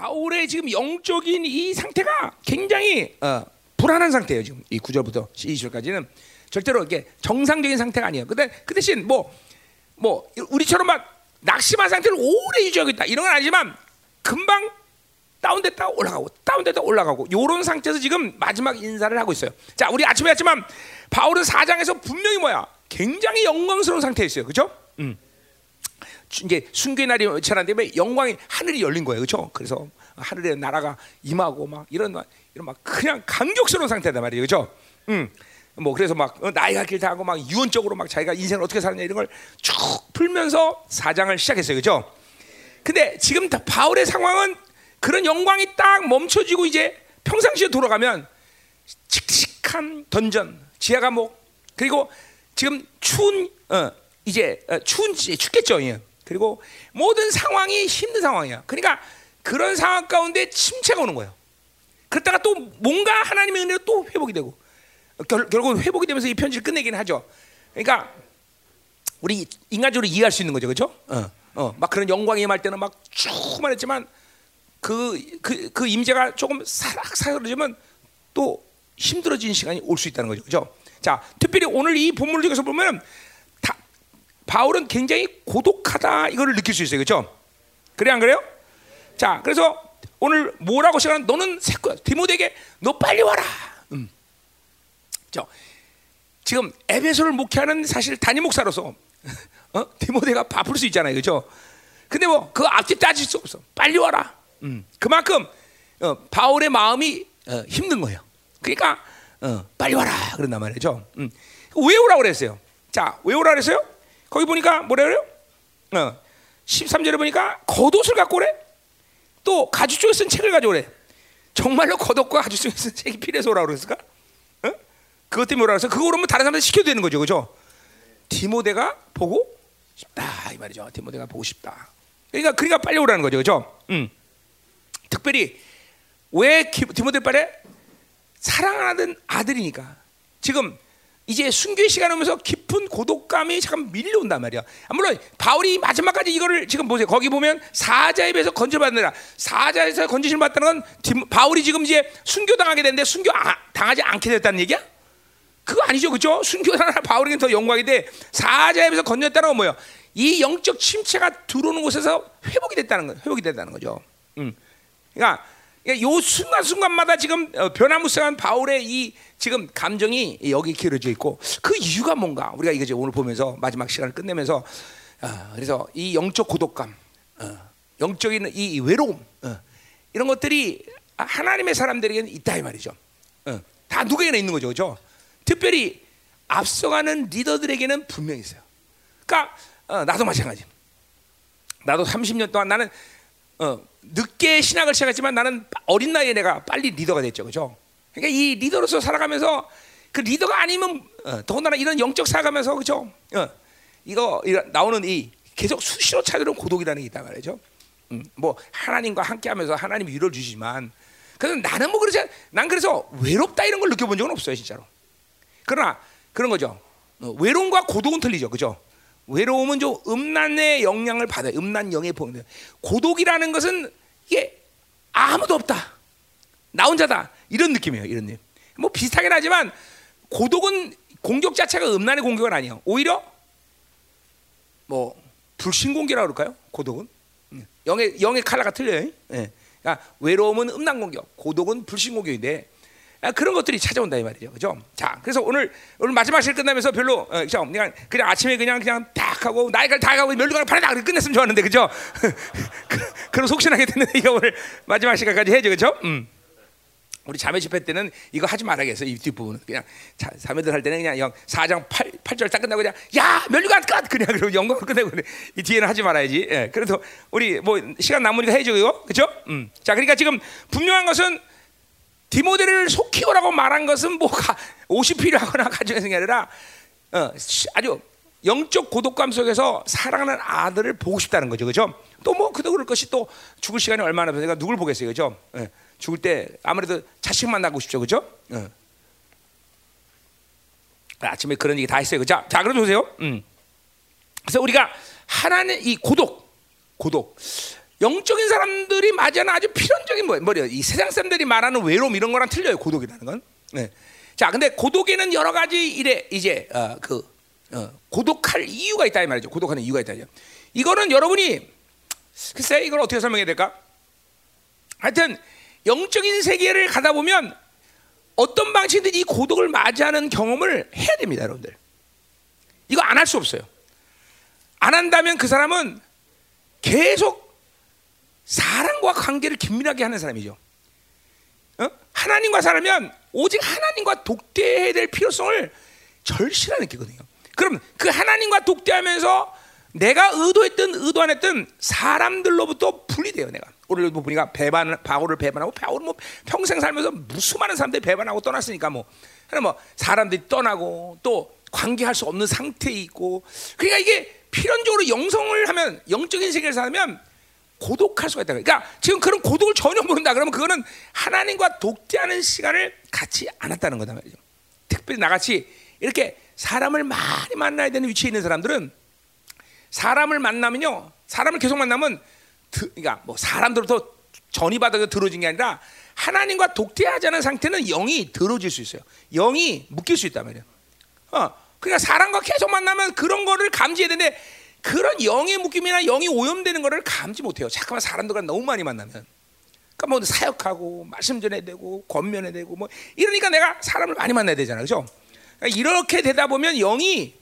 바울의 지금 영적인 이 상태가 굉장히 어, 불안한 상태예요. 지금 이 구절부터 20절까지는 절대로 이게 정상적인 상태가 아니에요. 근데 그 대신 뭐뭐 우리처럼 막 낙심한 상태를 오래 유지하고 있다 이런 건 아니지만 금방 다운됐다 올라가고 다운됐다 올라가고 요런 상태에서 지금 마지막 인사를 하고 있어요. 자, 우리 아침에 했지만 바울은 사장에서 분명히 뭐야? 굉장히 영광스러운 상태에 있어요. 그렇죠? 음. 이제 순교의 날이 지났는데 영광이 하늘이 열린 거예요. 그렇죠? 그래서 하늘에 나라가 임하고 막 이런 이런 막 그냥 감격스러운 상태다 말이에요. 그렇죠? 음. 뭐 그래서 막 어, 나이가 길다 하고 막 유언적으로 막 자기가 인생을 어떻게 사느냐 이런 걸 쭉 풀면서 사장을 시작했어요. 그죠? 근데 지금 바울의 상황은 그런 영광이 딱 멈춰지고 이제 평상시에 돌아가면 칙칙한 던전, 지하 감옥 그리고 지금 추운 어, 이제 어, 추운 춥겠죠. 예. 그리고 모든 상황이 힘든 상황이야. 그러니까 그런 상황 가운데 침체가 오는 거예요. 그러다가 또 뭔가 하나님의 은혜로 또 회복이 되고 결, 결국 회복이 되면서 이 편지를 끝내긴 하죠. 그러니까 우리 인간적으로 이해할 수 있는 거죠, 그렇죠? 어, 어, 막 그런 영광이 임할 때는 막 충만했지만 그, 그, 그 임재가 조금 사락 사그러지면 또 힘들어지는 시간이 올 수 있다는 거죠, 그렇죠? 자, 특별히 오늘 이 본문을 통해서 보면 다, 바울은 굉장히 고독하다 이거를 느낄 수 있어요, 그렇죠? 그래 안 그래요? 자, 그래서 오늘 뭐라고 시작하는 너는 디모데에게 너 빨리 와라. 음. 저 지금 에베소를 목회하는 사실 단임 목사로서 어? 디모데가 바쁠 수 있잖아요, 그렇죠? 근데 뭐 그 앞뒤 따질 수 없어. 빨리 와라. 음. 그만큼 어, 바울의 마음이 어, 힘든 거예요. 그러니까 어, 빨리 와라 그런단 말이죠. 음. 왜 오라 그랬어요? 자, 왜 오라 그랬어요? 거기 보니까 뭐라 그래요? 어, 13절에 보니까 겉옷을 갖고 오래. 또 가죽 쪽에 쓴 책을 가져오래. 정말로 겉옷과 가죽 쪽에 쓴 책이 필요해서 오라 그랬을까? 어? 그것 때문에 오라 그래서 그거 그러면 다른 사람들 시켜도 되는 거죠, 그렇죠? 디모데가 보고 싶다 이 말이죠. 디모데가 보고 싶다. 그러니까 그러니까 빨리 오라는 거죠, 그렇죠? 음. 특별히 왜 디모데 빨리 사랑하는 아들이니까 지금 이제 순교의 시간 오면서 깊은 고독감이 잠깐 밀려온단 말이야. 아, 물론 바울이 마지막까지 이거를 지금 보세요. 거기 보면 사자에 비해서 건져받느라 사자에서 건지심 받다는 건 바울이 지금 이제 순교 당하게 됐는데 순교 아, 당하지 않게 됐다는 얘기야? 그거 아니죠, 그죠? 순교하는 바울에게 더 영광이 돼. 사자에 비해서 건졌다는 건 뭐예요? 이 영적 침체가 들어오는 곳에서 회복이 됐다는 거, 회복이 됐다는 거죠. 음. 그러니까 요 순간 순간마다 지금 어, 변화무쌍한 바울의 이 지금 감정이 여기 기울어져 있고 그 이유가 뭔가 우리가 이거 오늘 보면서 마지막 시간을 끝내면서 어, 그래서 이 영적 고독감, 어, 영적인 이 외로움 이런 것들이 하나님의 사람들에게는 있다 이 말이죠. 다 누구에게나 있는 거죠, 그렇죠? 특별히 앞서가는 리더들에게는 분명히 있어요. 그러니까 나도 마찬가지. 나도 30년 동안 나는 어, 늦게 신학을 시작했지만 나는 어린 나이에 내가 빨리 리더가 됐죠, 그죠? 그러니까 이 리더로서 살아가면서 그 리더가 아니면 어, 더군다나 이런 영적 살아가면서 그죠? 어, 이거 나오는 이 계속 수시로 찾으는 고독이라는 게 있단 말이죠. 음, 뭐 하나님과 함께하면서 하나님 위로를 주시지만 그래서 나는 뭐 그러지 난 그래서 외롭다 이런 걸 느껴본 적은 없어요, 진짜로. 그러나 그런 거죠. 어, 외로움과 고독은 틀리죠, 그죠? 외로움은 좀 음란의 영향을 받아요. 음란 영에 보는 고독이라는 것은 이게 아무도 없다. 나 혼자다. 이런 느낌이에요. 이런 느낌. 뭐 비슷하긴 하지만 고독은 공격 자체가 음란의 공격은 아니에요. 오히려 뭐 불신공격이라고 그럴까요? 고독은 음. 영의 영의 칼라가 틀려요. 예. 그러니까 외로움은 음란 공격, 고독은 불신 공격인데 아, 그런 것들이 찾아온다 이 말이죠, 그죠? 자, 그래서 오늘 오늘 마지막 실 끝나면서 별로 어, 그냥 그냥 아침에 그냥 그냥 딱 하고 나이가 다 가고 멸류관을 바르다 그렇게 끝냈으면 좋았는데, 그죠? 그런 속신하게 됐는데 이거 오늘 마지막 시간까지 해죠, 그죠? 음. 우리 자매 집회 때는 이거 하지 말아야겠어 이 뒷부분은 그냥 자, 자매들 할 때는 그냥 영 4장 8, 8절 딱 끝나고 그냥 야 멸류관 끝 그냥 그러고 영광 끝내고 그래. 이 뒤에는 하지 말아야지 예, 그래도 우리 뭐 시간 남으니까 이거 그죠? 음. 자 그러니까 지금 분명한 것은 디모데를 속히 오라고 말한 것은 뭐 옷이 필요하거나 가져가는 게 아니라 어, 아주 영적 고독감 속에서 사랑하는 아들을 보고 싶다는 거죠, 그죠? 또 뭐 그도 그럴 것이 또 죽을 시간이 얼마나 되니까 누굴 보겠어요, 그죠? 예, 죽을 때 아무래도 자식 만나고 싶죠, 그죠? 예. 아침에 그런 얘기 다 했어요, 자, 자, 그럼 보세요. 음. 그래서 우리가 하나는 이 고독, 고독. 영적인 사람들이 맞이하는 아주 필연적인 뭐 뭐야 이 세상 사람들이 말하는 외로움 이런 거랑 틀려요 고독이라는 건. 네. 자, 근데 고독에는 여러 가지 일에 이제 어, 그 어, 고독할 이유가 있다 이 말이죠. 고독하는 이유가 있다. 이거는 여러분이 글쎄 이걸 어떻게 설명해야 될까? 하여튼 영적인 세계를 가다 보면 어떤 방식이든 이 고독을 맞이하는 경험을 해야 됩니다, 여러분들. 이거 안 할 수 없어요. 안 한다면 그 사람은 계속 사람과 관계를 긴밀하게 하는 사람이죠. 어? 하나님과 살면 오직 하나님과 독대해야 될 필요성을 절실하게 느끼거든요. 그럼 그 하나님과 독대하면서 내가 의도했든 의도 안 했든 사람들로부터 분리돼요. 내가 오늘 보니까 배반 바울을 배반하고 바울은 뭐 평생 살면서 무수 많은 사람들이 배반하고 떠났으니까 뭐뭐 사람들이 떠나고 또 관계할 수 없는 상태에 있고 그러니까 이게 필연적으로 영성을 하면 영적인 세계를 살면 고독할 수가 있다. 그러니까 지금 그런 고독을 전혀 모른다. 그러면 그거는 하나님과 독대하는 시간을 갖지 않았다는 거다 말이죠. 특별히 나같이 이렇게 사람을 많이 만나야 되는 위치에 있는 사람들은 사람을 만나면요, 사람을 계속 만나면, 드, 그러니까 뭐 사람들부터 전이 받아서 들어진 게 아니라 하나님과 독대하지 않은 상태는 영이 들어질 수 있어요. 영이 묶일 수 있단 말이에요. 어, 그러니까 사람과 계속 만나면 그런 거를 감지해야 되는데 그런 영의 묶임이나 영이 오염되는 거를 감지 못해요. 잠깐만 사람들과 너무 많이 만나면. 그러니까 뭐 사역하고 말씀 전해야 되고 권면해야 되고 뭐 이러니까 내가 사람을 많이 만나야 되잖아, 그렇죠? 그러니까 이렇게 되다 보면 영이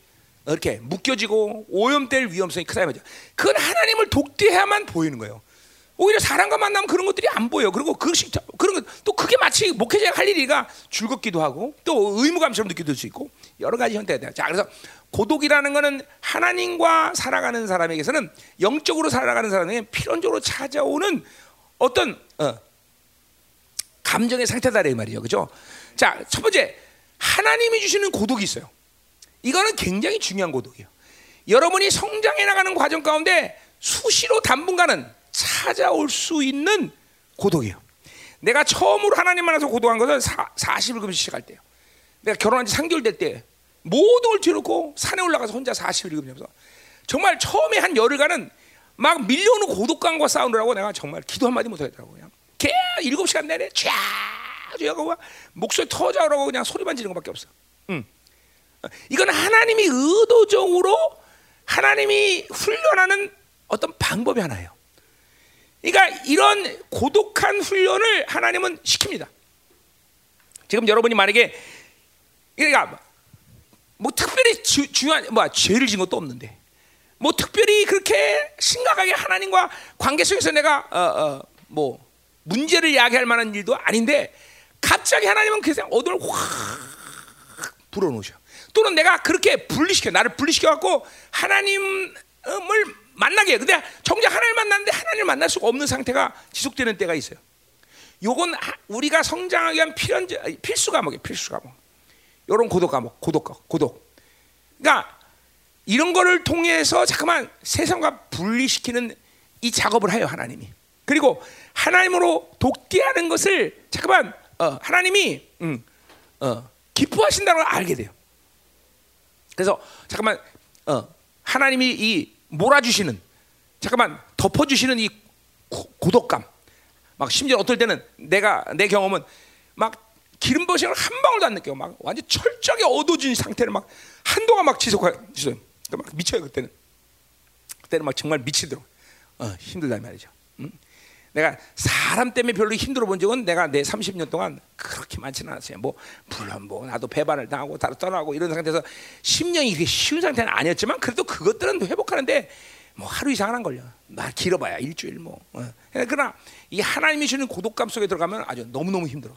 이렇게 묶여지고 오염될 위험성이 크다 말이죠. 그건 하나님을 독대해야만 보이는 거예요. 오히려 사람과 만나면 그런 것들이 안 보여. 그리고 그것이 그런 것또 그게 마치 목회자가 할 일이가 즐겁기도 하고 또 의무감처럼 느껴질 수 있고 여러 가지 형태가 돼요. 자, 그래서 고독이라는 것은 하나님과 살아가는 사람에게서는 영적으로 살아가는 사람에게 필연적으로 찾아오는 어떤 어, 감정의 상태다 이 말이죠. 그죠? 자, 첫 번째 하나님이 주시는 고독이 있어요. 이거는 굉장히 중요한 고독이에요. 여러분이 성장해 나가는 과정 가운데 수시로 당분간은 찾아올 수 있는 고독이에요. 내가 처음으로 하나님 만나서 고독한 것은 40일 금식 시작할 때요 내가 결혼한 지 3개월 될 때 모든 걸 뒤놓고 산에 올라가서 혼자 40일 금식하면서 정말 처음에 한 열흘간은 막 밀려오는 고독감과 싸우느라고 내가 정말 기도 한마디 못하겠더라고요. 그냥 개 7시간 내내 쫙 하고 목소리 터져라고 그냥 소리만 지르는 것밖에 없어. 응. 이건 하나님이 의도적으로 하나님이 훈련하는 어떤 방법이 하나예요. 그러니까 이런 고독한 훈련을 하나님은 시킵니다. 지금 여러분이 만약에 그러니까 뭐 특별히 주, 중요한 뭐 죄를 진 것도 없는데 뭐 특별히 그렇게 심각하게 하나님과 관계 속에서 내가 어, 어, 뭐 문제를 야기할 만한 일도 아닌데 갑자기 하나님은 그냥 어둠을 확 불어넣으셔. 또는 내가 그렇게 분리시켜 나를 분리시켜 갖고 하나님을 만나게 해. 근데 정작 하나님을 만났는데 하나님을 만날 수가 없는 상태가 지속되는 때가 있어요. 요건 우리가 성장하기 위한 필연 필수 과목이에요. 필수 과목. 요런 고독 과목, 고독 고독. 그러니까 이런 거를 통해서 잠깐만 세상과 분리시키는 이 작업을 해요 하나님이. 그리고 하나님으로 독대하는 것을 잠깐만 어, 하나님이 음, 어, 기뻐하신다는 걸 알게 돼요. 그래서 잠깐만 어, 하나님이 이 몰아주시는 잠깐만 덮어주시는 이 고, 독감막 심지어 어떨 때는 내가 내 경험은 막 기름 버싱을 한 방울도 안 느껴 막 완전 철저하게 어두워진 상태를 막 한동안 막 지속해요. 그러니까 막 미쳐요 그때는. 그때는 막 정말 미치도록 어, 힘들단 말이죠. 음? 내가 사람 때문에 별로 힘들어 본 적은 내가 내 30년 동안 그렇게 많지는 않았어요. 뭐 물론 뭐 나도 배반을 당하고 다로 떠나고 이런 상태에서 10년이 이게 쉬운 상태는 아니었지만 그래도 그것들은 회복하는데 뭐 하루 이상 안 걸려. 나 길어봐야 일주일 뭐. 어. 그러나 이 하나님이 주는 고독감 속에 들어가면 아주 너무 너무 힘들어.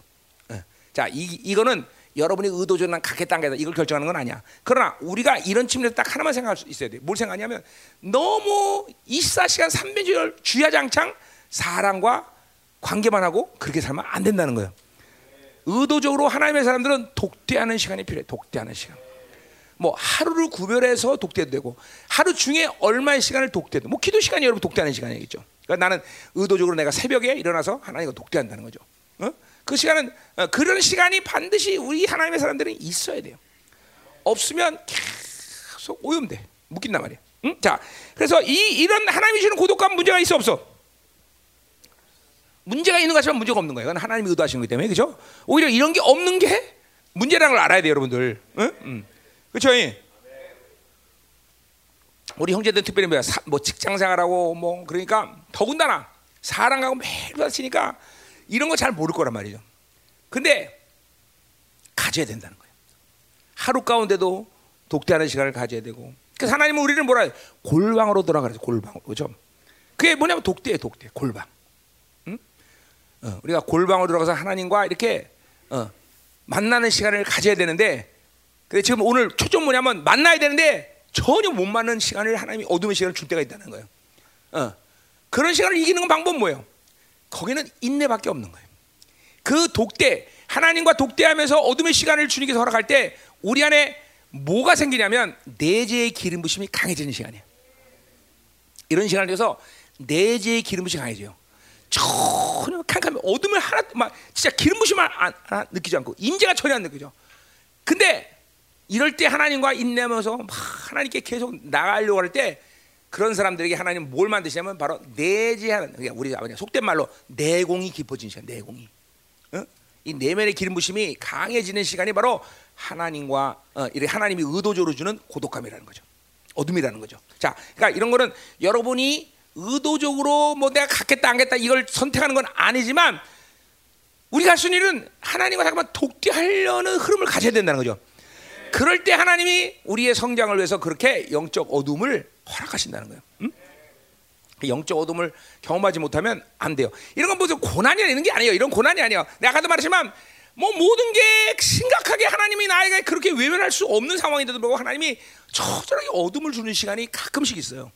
어. 자, 이 이거는 여러분이 의도적으로 갖겠다는 게 이걸 결정하는 건 아니야. 그러나 우리가 이런 측면에서 딱 하나만 생각할 수 있어야 돼. 뭘 생각하냐면 너무 24시간 300일 주야장창 사람과 관계만 하고 그렇게 살면 안 된다는 거예요. 의도적으로 하나님의 사람들은 독대하는 시간이 필요해. 독대하는 시간. 뭐 하루를 구별해서 독대도 되고 하루 중에 얼마의 시간을 독대도. 뭐 기도 시간이 여러분 독대하는 시간이겠죠. 그러니까 나는 의도적으로 내가 새벽에 일어나서 하나님과 독대한다는 거죠. 어? 그 시간은 어, 그런 시간이 반드시 우리 하나님의 사람들은 있어야 돼요. 없으면 계속 오염돼. 묶인단 말이야. 응? 자, 그래서 이 이런 하나님이 주는 고독감 문제가 있어 없어? 문제가 있는 것처럼 문제가 없는 거예요. 그건 하나님이 의도하시는 거기 때문에 그죠? 오히려 이런 게 없는 게 문제라는 걸 알아야 돼요, 여러분들. 응? 응. 그렇죠? 우리 형제들 특별히 뭐야, 사, 뭐 직장 생활하고 뭐 그러니까 더군다나 사랑하고 매일 부딪히니까 이런 거 잘 모를 거란 말이죠. 근데 가져야 된다는 거예요. 하루 가운데도 독대하는 시간을 가져야 되고. 그래서 하나님은 우리를 뭐라 해요? 골방으로 돌아가죠. 골방. 그죠? 그게 뭐냐면 독대예요, 독대. 골방. 응? 어, 우리가 골방으로 들어가서 하나님과 이렇게 어, 만나는 시간을 가져야 되는데 근데 지금 오늘 초점 뭐냐면 만나야 되는데 전혀 못 만나는 시간을 하나님이 어둠의 시간을 줄 때가 있다는 거예요. 어. 그런 시간을 이기는 방법은 뭐예요? 거기는 인내밖에 없는 거예요. 그 독대 하나님과 독대하면서 어둠의 시간을 주님께서 허락할 때 우리 안에 뭐가 생기냐면 내재의 기름 부심이 강해지는 시간이에요. 이런 시간을 통해서 내재의 기름 부심이 강해져요. 전혀 캄캄해 어둠을 하나 막 진짜 기름 부심만 안, 안, 느끼지 않고 임재가 전혀 안 느껴져. 근데 이럴 때 하나님과 인내하면서 막 하나님께 계속 나가려고 할 때 그런 사람들에게 하나님 뭘 만드시냐면 바로 내재하는 그러니까 우리 아버지 속된 말로 내공이 깊어지는 시간 내공이 어? 이 내면의 기름 부심이 강해지는 시간이 바로 하나님과 어, 이렇게 하나님이 의도적으로 주는 고독감이라는 거죠 어둠이라는 거죠 자 그러니까 이런 거는 여러분이 의도적으로 뭐 내가 갖겠다 안 갖겠다 이걸 선택하는 건 아니지만 우리가 할수 있는 일은 하나님과 잠깐만 독대하려는 흐름을 가져야 된다는 거죠. 그럴 때 하나님이 우리의 성장을 위해서 그렇게 영적 어둠을 허락하신다는 거예요. 응? 영적 어둠을 경험하지 못하면 안 돼요. 이런 건 무슨 고난이 있는 게 아니에요. 이런 고난이 아니에요. 내가 아까도 말했지만 뭐 모든 게 심각하게 하나님이 나에게 그렇게 외면할 수 없는 상황인데도 불구하고 하나님이 처절하게 어둠을 주는 시간이 가끔씩 있어요.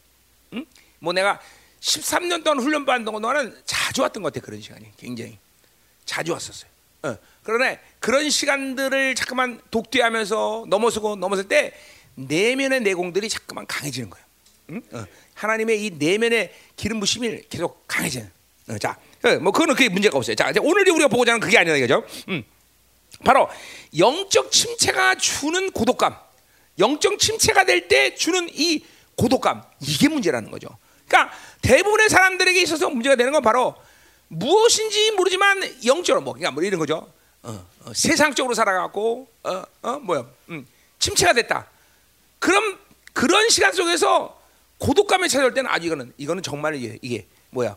응? 뭐 내가 13년 동안 훈련 받는 동안은 자주 왔던 것 같아 그런 시간이 굉장히 자주 왔었어요. 어. 그러나 그런 시간들을 자꾸만 독대하면서 넘어서고 넘어설 때 내면의 내공들이 자꾸만 강해지는 거예요. 응? 어. 하나님의 이 내면의 기름 부심이 계속 강해지는. 어, 자, 어, 뭐 그거는 그게 문제가 없어요. 자, 오늘 우리가 보고자 하는 그게 아니다 이거죠. 음. 바로 영적 침체가 주는 고독감, 영적 침체가 될 때 주는 이 고독감 이게 문제라는 거죠. 그러니까 대부분의 사람들에게 있어서 문제가 되는 건 바로 무엇인지 모르지만 영적으로 뭐 그러니까 뭐 이런 거죠. 어, 어, 세상적으로 살아가고 어, 어 뭐야 음, 침체가 됐다. 그럼 그런 시간 속에서 고독감에 찾아올 때는 아주 이거는 이거는 정말 이게, 이게 뭐야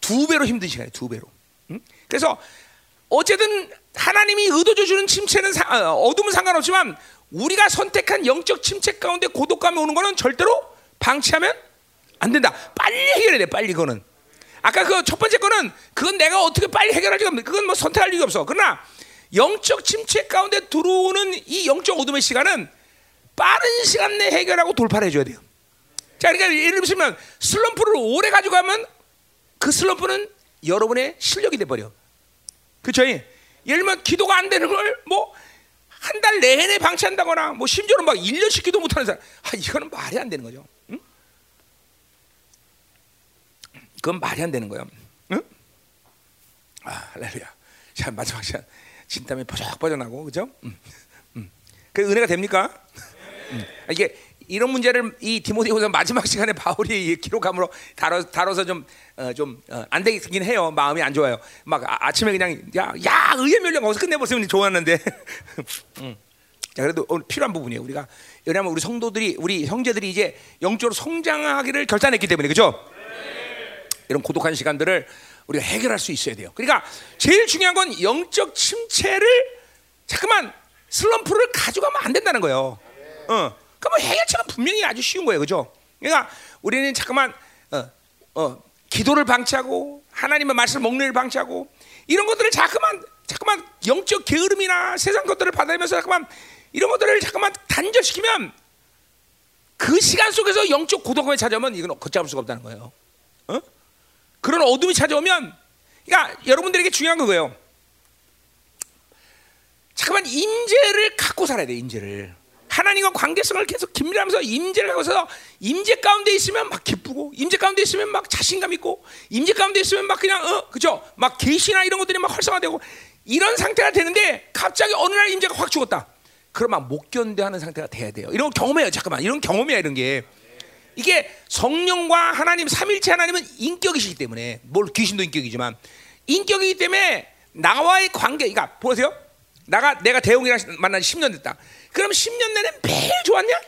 두 배로 힘든 시간이에요. 두 배로. 음? 그래서 어쨌든 하나님이 의도져 주는 침체는 사, 어, 어둠은 상관없지만 우리가 선택한 영적 침체 가운데 고독감이 오는 거는 절대로 방치하면 안 된다. 빨리 해결해야 돼. 빨리 그거는. 아까 그 첫 번째 거는 그건 내가 어떻게 빨리 해결할 리가 없는. 그건 뭐 선택할 리가 없어. 그러나 영적 침체 가운데 들어오는 이 영적 어둠의 시간은 빠른 시간 내에 해결하고 돌파를 해줘야 돼요. 자, 그러니까 예를 들면 슬럼프를 오래 가지고 가면 그 슬럼프는 여러분의 실력이 돼버려. 그쵸? 예를 들면 기도가 안 되는 걸 뭐 한 달 내내 방치한다거나 뭐 심지어는 막 1년씩 기도 못하는 사람. 아, 이거는 말이 안 되는 거죠. 응? 그건 말이 안 되는 거예요. 응? 아, 할렐루야. 자, 마지막 시간. 진땀이 버적버적 나고, 그죠? 음, 음. 그 은혜가 됩니까? 음. 이게 이런 문제를 이 디모데후서 마지막 시간에 바울이 기록함으로 다뤄 다뤄서 좀좀안 어, 어, 되긴 해요. 마음이 안 좋아요. 막 아, 침에 그냥 야 야 의의 멸령 어디서 끝내버렸으면 좋았는데. 음. 자 그래도 오늘 필요한 부분이에요. 우리가 왜냐하면 우리 성도들이 우리 형제들이 이제 영적으로 성장하기를 결단했기 때문에 그죠? 이런 고독한 시간들을 우리가 해결할 수 있어야 돼요. 그러니까 제일 중요한 건 영적 침체를 잠깐만 슬럼프를 가져가면 안 된다는 거예요. 어. 그러면 뭐 해결책은 분명히 아주 쉬운 거예요, 그죠? 그러니까 우리는 잠깐만 어, 어, 기도를 방치하고 하나님의 말씀을 먹는 일 방치하고 이런 것들을 자꾸만 자꾸만 영적 게으름이나 세상 것들을 받아들면서 자꾸만 이런 것들을 자꾸만 단절시키면 그 시간 속에서 영적 고독함이 찾아오면 이건 걷잡을 수가 없다는 거예요. 어? 그런 어둠이 찾아오면, 그러니까 여러분들에게 중요한 거예요. 잠깐만 임재를 갖고 살아야 돼, 임재를. 하나님과 관계성을 계속 긴밀하면서 임재를 하고서 임재 가운데 있으면 막 기쁘고 임재 가운데 있으면 막 자신감 있고 임재 가운데 있으면 막 그냥 어 그죠 막 계시나 이런 것들이 막 활성화되고 이런 상태가 되는데 갑자기 어느 날 임재가 확 죽었다. 그러면 못 견뎌하는 상태가 돼야 돼요. 이런 경험이에요. 잠깐만 이런 경험이야 이런 게 이게 성령과 하나님 삼일체 하나님은 인격이시기 때문에 뭘 귀신도 인격이지만 인격이기 때문에 나와의 관계, 그러니까 보세요. 나가 내가 대웅이랑 만난 지 10년 됐다. 그럼 10년 내내 매일 좋았냐?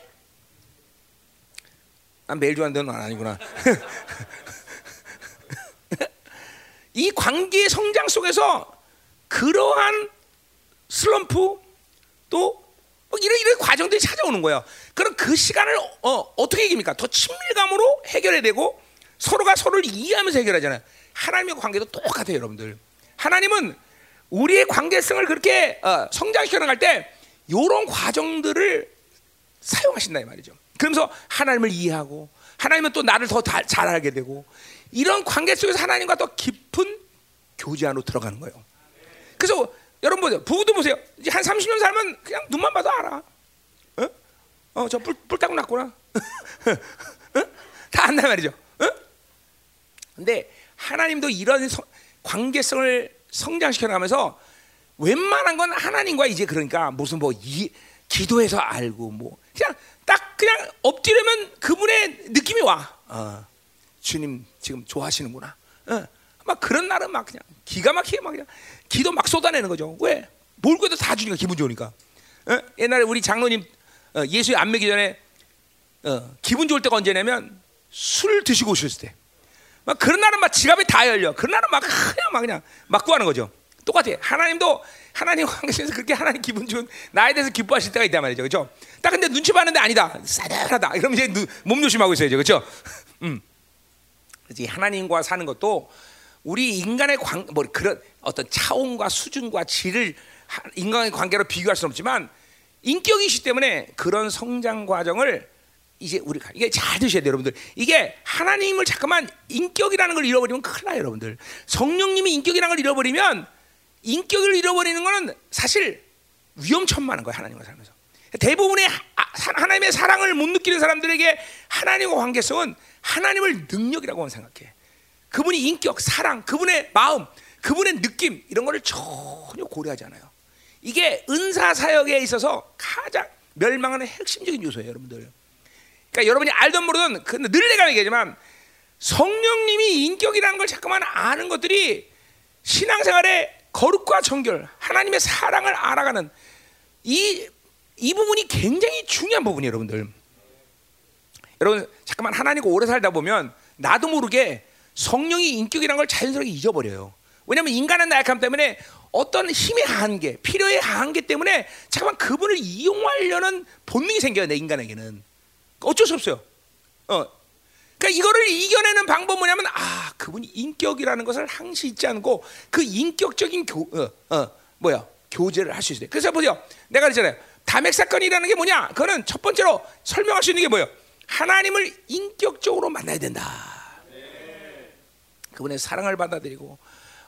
난 매일 좋아하는 건 아니구나. 이 관계의 성장 속에서 그러한 슬럼프 또 뭐 이런 이런 과정들이 찾아오는 거예요. 그럼 그 시간을 어, 어떻게 이깁니까? 더 친밀감으로 해결해야 되고 서로가 서로를 이해하면서 해결하잖아요. 하나님의 관계도 똑같아요, 여러분들. 하나님은 우리의 관계성을 그렇게 어, 성장시켜 나갈 때 이런 과정들을 사용하신다 이 말이죠. 그러면서 하나님을 이해하고 하나님은 또 나를 더 잘 알게 되고 이런 관계 속에서 하나님과 더 깊은 교제 안으로 들어가는 거예요. 그래서 여러분 보세요. 부부도 보세요. 이제 한 30년 살면 그냥 눈만 봐도 알아. 어? 어, 저 뿔, 뿔딱 났구나. 어? 다 안다 말이죠. 어? 근데 하나님도 이런 서, 관계성을 성장시켜 나가면서 웬만한 건 하나님과 이제 그러니까 무슨 뭐 이, 기도해서 알고 뭐 그냥 딱 그냥 엎드려면 그분의 느낌이 와. 어, 주님 지금 좋아하시는구나. 어, 막 그런 날은 막 그냥 기가 막히게 막 그냥 기도 막 쏟아내는 거죠. 왜? 뭘 그래도 다 주니까 기분 좋으니까. 어? 옛날에 우리 장로님 어, 예수에 안 먹기 전에 어, 기분 좋을 때가 언제냐면 술 드시고 오셨을 때. 막 그런 날은 막 지갑이 다 열려. 그런 날은 막 그냥 막 그냥 막 구하는 거죠. 똑같아. 하나님도 하나님 관계에서 그렇게 하나님 기분 좋은 나에 대해서 기뻐하실 때가 있단 말이죠. 그렇죠? 딱 근데 눈치 봤는데 아니다. 싸늘하다. 이러면 이제 눈, 몸 조심하고 있어야죠. 그렇죠? 음. 그렇지. 하나님과 사는 것도 우리 인간의 관, 뭐 그런 어떤 차원과 수준과 질을 인간의 관계로 비교할 수는 없지만 인격이시 때문에 그런 성장 과정을 이제 우리 가 이게 잘 드셔야 돼요, 여러분들. 이게 하나님을 잠깐만 인격이라는 걸 잃어버리면 큰일 나요, 여러분들. 성령님이 인격이라는 걸 잃어버리면 인격을 잃어버리는 거는 사실 위험천만한 거예요, 하나님과 살면서. 대부분의 아, 하나님의 사랑을 못 느끼는 사람들에게 하나님과 관계성은 하나님을 능력이라고 생각해. 그분이 인격, 사랑, 그분의 마음, 그분의 느낌 이런 거를 전혀 고려하지 않아요. 이게 은사 사역에 있어서 가장 멸망하는 핵심적인 요소예요, 여러분들. 그러니까 여러분이 알던 모르던 늘 내가 얘기하지만 성령님이 인격이라는 걸 자꾸만 아는 것들이 신앙생활의 거룩과 정결, 하나님의 사랑을 알아가는 이, 이 부분이 굉장히 중요한 부분이에요, 여러분들. 여러분, 잠깐만 하나님과 오래 살다 보면 나도 모르게 성령이 인격이라는 걸 자연스럽게 잊어버려요. 왜냐하면 인간은 나약함 때문에 어떤 힘의 한계, 필요의 한계 때문에 잠깐만 그분을 이용하려는 본능이 생겨요, 내 인간에게는. 어쩔 수 없어요. 어. 그러니까 이거를 이겨내는 방법 뭐냐면 아 그분이 인격이라는 것을 항시 잊지 않고 그 인격적인 교 어, 어, 뭐야 교제를 할 수 있어요. 그래서 보세요. 내가 그랬잖아요. 담액 사건이라는 게 뭐냐? 그거는 첫 번째로 설명할 수 있는 게 뭐예요? 하나님을 인격적으로 만나야 된다. 그분의 사랑을 받아들이고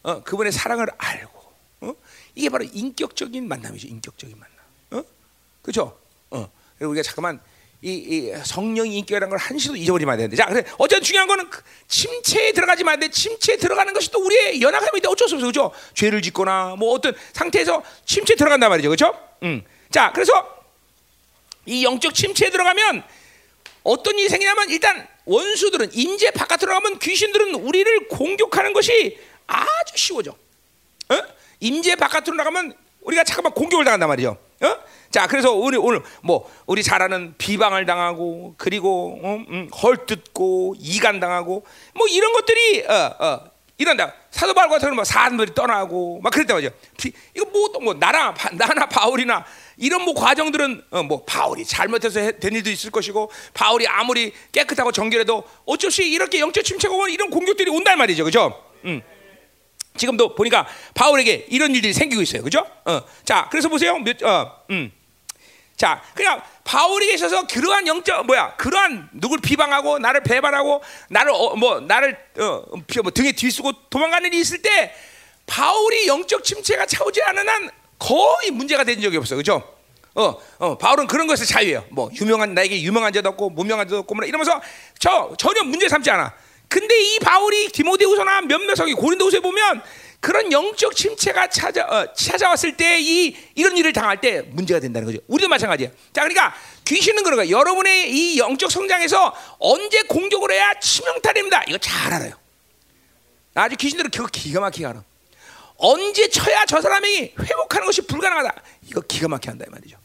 어, 그분의 사랑을 알고 어? 이게 바로 인격적인 만남이죠. 인격적인 만남. 어? 그렇죠? 어. 그리고 우리가 잠깐만 이, 이 성령이 인격이라는 걸 한시도 잊어버리면 안 되는데. 자, 그래 어쨌든 중요한 거는 그 침체에 들어가지 돼. 침체에 들어가는 것이 또 우리의 연약함인데 어쩔 수 없어, 그렇죠? 죄를 짓거나 뭐 어떤 상태에서 침체에 들어간단 말이죠, 그렇죠? 음. 자, 그래서 이 영적 침체에 들어가면 어떤 일이 생기냐면 일단 원수들은 인재 바깥으로 가면 귀신들은 우리를 공격하는 것이 아주 쉬워져. 어? 임재 바깥으로 나가면 우리가 잠깐만 공격을 당한단 말이죠. 어? 자, 그래서 우리 오늘 뭐 우리 잘 아는 비방을 당하고 그리고 어, 음, 헐뜯고 이간 당하고 뭐 이런 것들이 어, 어, 이런다. 사도 바울 같은 뭐 사람들이 떠나고 막 그랬단 말이죠. 비, 이거 뭐, 뭐 나나 나나 바울이나 이런 뭐 과정들은 어, 뭐 바울이 잘못해서 해, 된 일도 있을 것이고 바울이 아무리 깨끗하고 정결해도 어쩔 수 이렇게 영적 침체가 오면 이런 공격들이 온단 말이죠. 그죠? 음. 지금도 보니까 바울에게 이런 일들이 생기고 있어요. 그죠? 어. 자, 그래서 보세요. 몇, 어, 음. 자, 그냥 바울에게 있어서 그러한 영적 뭐야? 그러한 누굴 비방하고 나를 배반하고 나를 어, 뭐 나를 어, 뭐 등에 뒤쓰고 도망가는 일이 있을 때 바울이 영적 침체가 차오지 않은 한 거의 문제가 된 적이 없어. 그죠? 어, 어, 바울은 그런 것에 자유예요. 뭐 유명한 나에게 유명한 자도 없고 무명한 자도 없고 뭐 이러면서 저 전혀 문제 삼지 않아. 근데 이 바울이 디모데후서나 몇몇 성이 고린도후서에 보면 그런 영적 침체가 찾아 어, 찾아왔을 때 이 이런 일을 당할 때 문제가 된다는 거죠. 우리도 마찬가지예요. 자, 그러니까 귀신은 그런 거예요. 여러분의 이 영적 성장에서 언제 공격을 해야 치명타됩니다. 이거 잘 알아요. 아주 귀신들은 그거 기가 막히게 알아. 언제 쳐야 저 사람이 회복하는 것이 불가능하다. 이거 기가 막혀 한다 이 말이죠.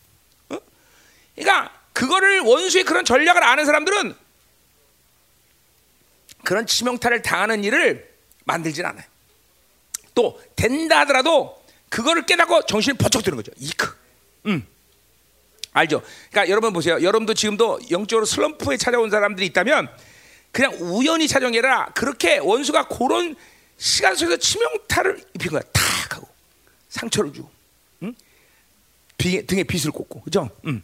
어? 그러니까 그거를 원수의 그런 전략을 아는 사람들은 그런 치명타를 당하는 일을 만들진 않아요. 또 된다 하더라도 그거를 깨닫고 정신이 번쩍 드는 거죠. 이크. 음. 알죠? 그러니까 여러분 보세요. 여러분도 지금도 영적으로 슬럼프에 찾아온 사람들이 있다면 그냥 우연히 아니라 그렇게 원수가 그런 시간 속에서 치명타를 입힌 거야. 탁 하고 상처를 주고 응? 비, 등에 빗을 꽂고 그죠? 응.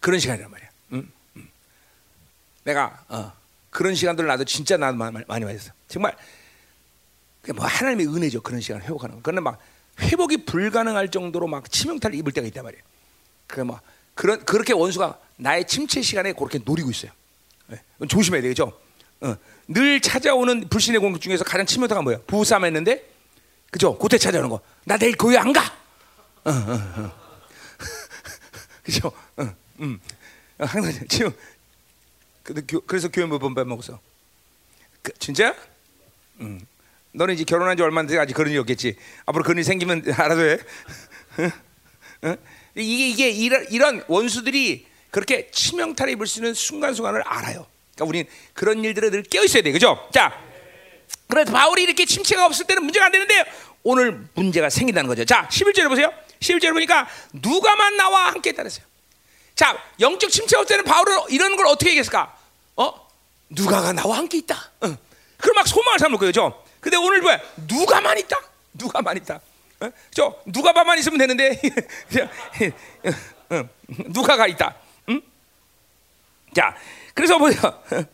그런 시간이란 말이야. 응? 응. 내가 어, 그런 시간들 나도 진짜 나도 많이 맞았어. 정말 뭐 하나님의 은혜죠. 그런 시간을 회복하는 거. 그런데 막 회복이 불가능할 정도로 막 치명타를 입을 때가 있단 말이에요. 그뭐 래 그런 그렇게 원수가 나의 침체 시간에 그렇게 노리고 있어요. 네. 조심해야 되겠죠. 어. 늘 찾아오는 불신의 공격 중에서 가장 치명타가 뭐야? 부부싸움 했는데, 그죠? 고태 찾아오는 거. 나 내일 교회 안 가. 어, 어, 어. 그죠? 어, 음. 항상 지금 그래서 교회 몇번 빼먹었어. 그, 진짜? 음. 너는 이제 결혼한 지 얼마 안돼 아직 그런 일 없겠지. 앞으로 그런 일 생기면 알아서 해. 이게 이게 이런, 이런 원수들이 그렇게 치명타를 입을 수 있는 순간순간을 알아요. 그러니까 우리는 그런 일들에 늘 깨어 있어야 돼, 그죠? 자, 그래서 바울이 이렇게 침체가 없을 때는 문제가 안 되는데 오늘 문제가 생긴다는 거죠. 자, 11절에 보세요. 11절에 보니까 누가만 나와 함께 했다랬어요. 자, 영적 침체 없을 때는 바울은 이런 걸 어떻게 얘기했을까? 어? 누가가 나와 함께 있다. 응. 그럼 막 소망을 삼을 거예요, 그죠? 근데 오늘 뭐야? 누가만 있다. 누가만 있다. 어? 저 누가만 있으면 되는데 누가가 있다. 응? 자, 그래서 뭐야?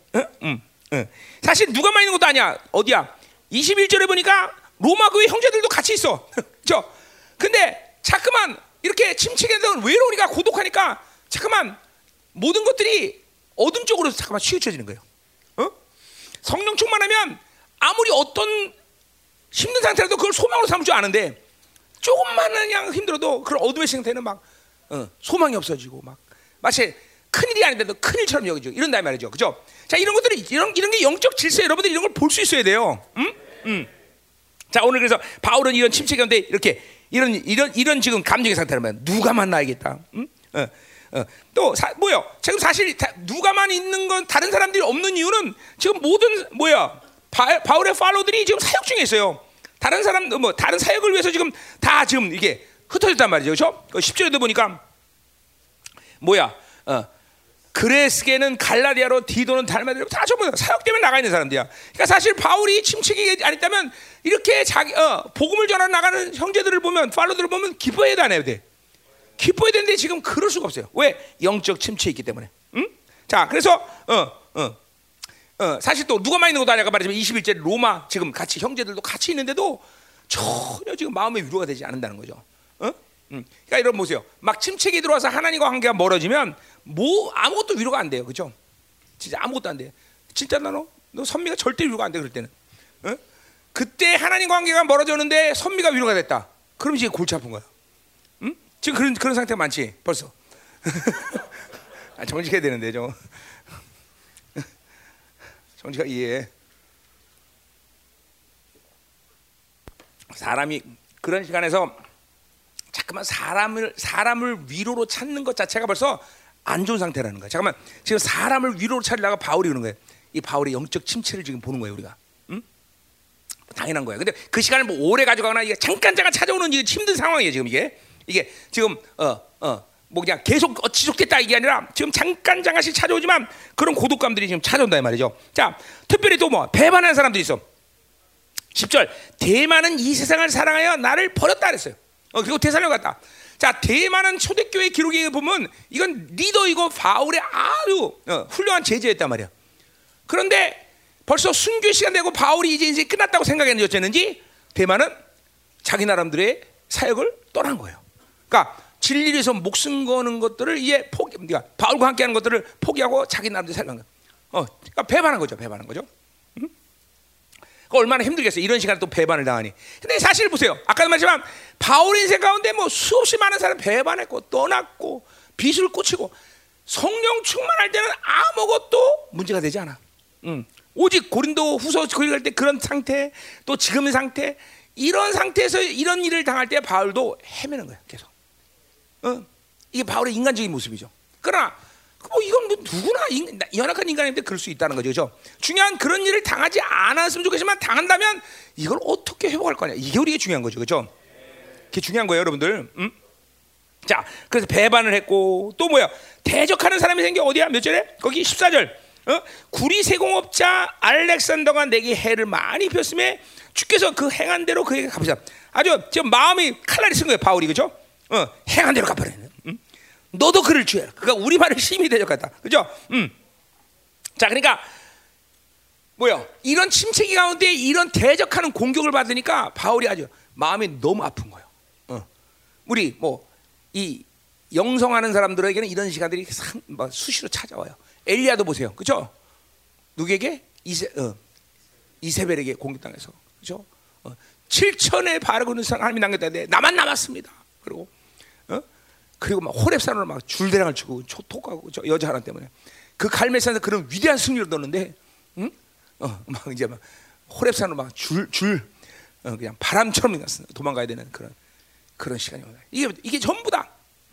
응, 응. 사실 누가만 있는 것도 아니야. 어디야? 21절에 보니까 로마 교회 형제들도 같이 있어. 저 근데 자꾸만 이렇게 침체되는 외로우니까 고독하니까 자꾸만 모든 것들이 어둠 쪽으로 잠깐만 치우쳐지는 거예요. 어? 성령 충만하면 아무리 어떤 힘든 상태라도 그걸 소망으로 삼을 줄 아는데 조금만 그냥 힘들어도 그런 어둠의 상태는 막 어, 소망이 없어지고 막 마치 큰 일이 아닌데도 큰 일처럼 여기죠. 이런다 말이죠. 그죠? 자, 이런 것들이 이런 이런 게 영적 질서 여러분들 이런 걸 볼 수 있어야 돼요. 음? 음. 자, 오늘 그래서 바울은 이런 침체 가운데 이렇게 이런 이런 이런 지금 감정의 상태를 말 누가 만나야겠다. 음? 어. 어. 또 사, 뭐요? 지금 사실 다, 누가만 있는 건 다른 사람들이 없는 이유는 지금 모든 뭐야? 바, 바울의 팔로들이 지금 사역 중에 있어요. 다른 사람 뭐 다른 사역을 위해서 지금 다 지금 이게 흩어졌단 말이죠. 그렇죠? 10절에도 보니까 뭐야? 어. 그레스게는 갈라디아로 디도는 달마디로 다 전부 사역 때문에 나가 있는 사람들이야. 그러니까 사실 바울이 침체기 안 있다면 이렇게 자기 어, 복음을 전하 나가는 형제들을 보면 팔로들을 보면 기뻐해야 돼, 돼. 기뻐해야 되는데 지금 그럴 수가 없어요. 왜? 영적 침체에 있기 때문에. 응? 자, 그래서 어, 어, 어, 사실 또 누가 많이 있는 것도 아니까 말하자면 21절 로마 지금 같이 형제들도 같이 있는데도 전혀 지금 마음의 위로가 되지 않는다는 거죠. 어? 음. 그러니까 여러분 보세요. 막 침체기 들어와서 하나님과 관계가 멀어지면 뭐 아무것도 위로가 안 돼요, 그죠? 진짜 아무것도 안 돼. 진짜 나너 너 선미가 절대 위로가 안 돼 그럴 때는. 어? 그때 하나님 관계가 멀어졌는데 선미가 위로가 됐다. 그럼 이제 골치 아픈 거야. 응? 지금 그런 그런 상태가 많지 벌써. 아, 정직해야 되는데 좀. 정직하 이해. 사람이 그런 시간에서 잠깐만 사람을 사람을 위로로 찾는 것 자체가 벌써 안 좋은 상태라는 거야. 잠깐만 지금 사람을 위로로 찾으려고 바울이 그러는 거예요. 이 바울의 영적 침체를 지금 보는 거예요 우리가. 응? 당연한 거야. 근데 그 시간을 뭐 오래 가져가거나 이게 잠깐 잠깐 찾아오는 이게 힘든 상황이에요 지금 이게 이게 지금 어 어. 뭐 그냥 계속 어, 지속됐다 이게 아니라 지금 잠깐 잠깐씩 찾아오지만 그런 고독감들이 지금 찾아온다 이 말이죠. 자, 특별히 또 뭐 배반하는 사람들이 있어. 10절 대만은 이 세상을 사랑하여 나를 버렸다 그랬어요. 어, 그리고 대사를 갔다. 자, 대만은 초대교회 기록에 보면 이건 리더이고 바울의 아주 어, 훌륭한 제자였단 말이야. 그런데 벌써 순교 시간 되고 바울이 이제 이제 끝났다고 생각했는지 어쨌는지 대만은 자기 나름들의 사역을 떠난 거예요. 그러니까 진리를 위해서 목숨 거는 것들을 이제 포기, 그러니까 바울과 함께하는 것들을 포기하고 자기 나름대로 살는 거야. 어, 그러니까 배반한 거죠, 배반한 거죠. 그 얼마나 힘들겠어요. 이런 시간에 또 배반을 당하니. 근데 사실 보세요. 아까도 말했지만 바울 인생 가운데 뭐 수없이 많은 사람 배반했고 떠났고 비수를 꽂히고 성령 충만할 때는 아무것도 문제가 되지 않아. 음. 오직 고린도 후서 거기 갈때 그런 상태 또 지금의 상태 이런 상태에서 이런 일을 당할 때 바울도 헤매는 거야 계속. 어? 이게 바울의 인간적인 모습이죠. 그러나 뭐 이건 뭐 누구나 인, 연약한 인간인데 그럴 수 있다는 거죠. 그죠? 중요한 그런 일을 당하지 않았으면 좋겠지만 당한다면 이걸 어떻게 회복할 거냐. 이게 우리가 중요한 거죠. 그죠? 그게 중요한 거예요, 여러분들. 음? 자, 그래서 배반을 했고 또 뭐야? 대적하는 사람이 생겨 어디야? 몇 절에? 거기 14절. 어? 구리 세공업자 알렉산더가 내게 해를 많이 입혔음에 주께서 그 행한 대로 그에게 갚으사. 아주 지금 마음이 칼날이 쓴 거예요, 바울이 그죠? 어, 행한 대로 갚으라. 음? 너도 줄 알아. 그러니까 우리 말을 심히 대적했다. 그죠? 음. 자, 그러니까 뭐요? 이런 침체기 가운데 이런 대적하는 공격을 받으니까 바울이 아주 마음이 너무 아픈 거예요. 어. 우리 뭐 이 영성하는 사람들에게는 이런 시간들이 상, 뭐 수시로 찾아와요. 엘리야도 보세요, 그죠? 누구에게 이세 어, 이세벨에게 공격당해서, 그죠? 어, 7천의 바르고는 하나님이 남겼다는데 나만 남았습니다. 그리고 어? 그리고 막 호랩산으로 막 줄대랑을 치고 초톡하고 저 여자 하나 때문에 그 갈매산에서 그런 위대한 승리를 넣었는데, 응? 어, 막 이제 막 호랩산으로 막 줄 줄 어, 그냥 바람처럼 도망가야 되는 그런 그런 시간이 오요 이게 이게 전부 다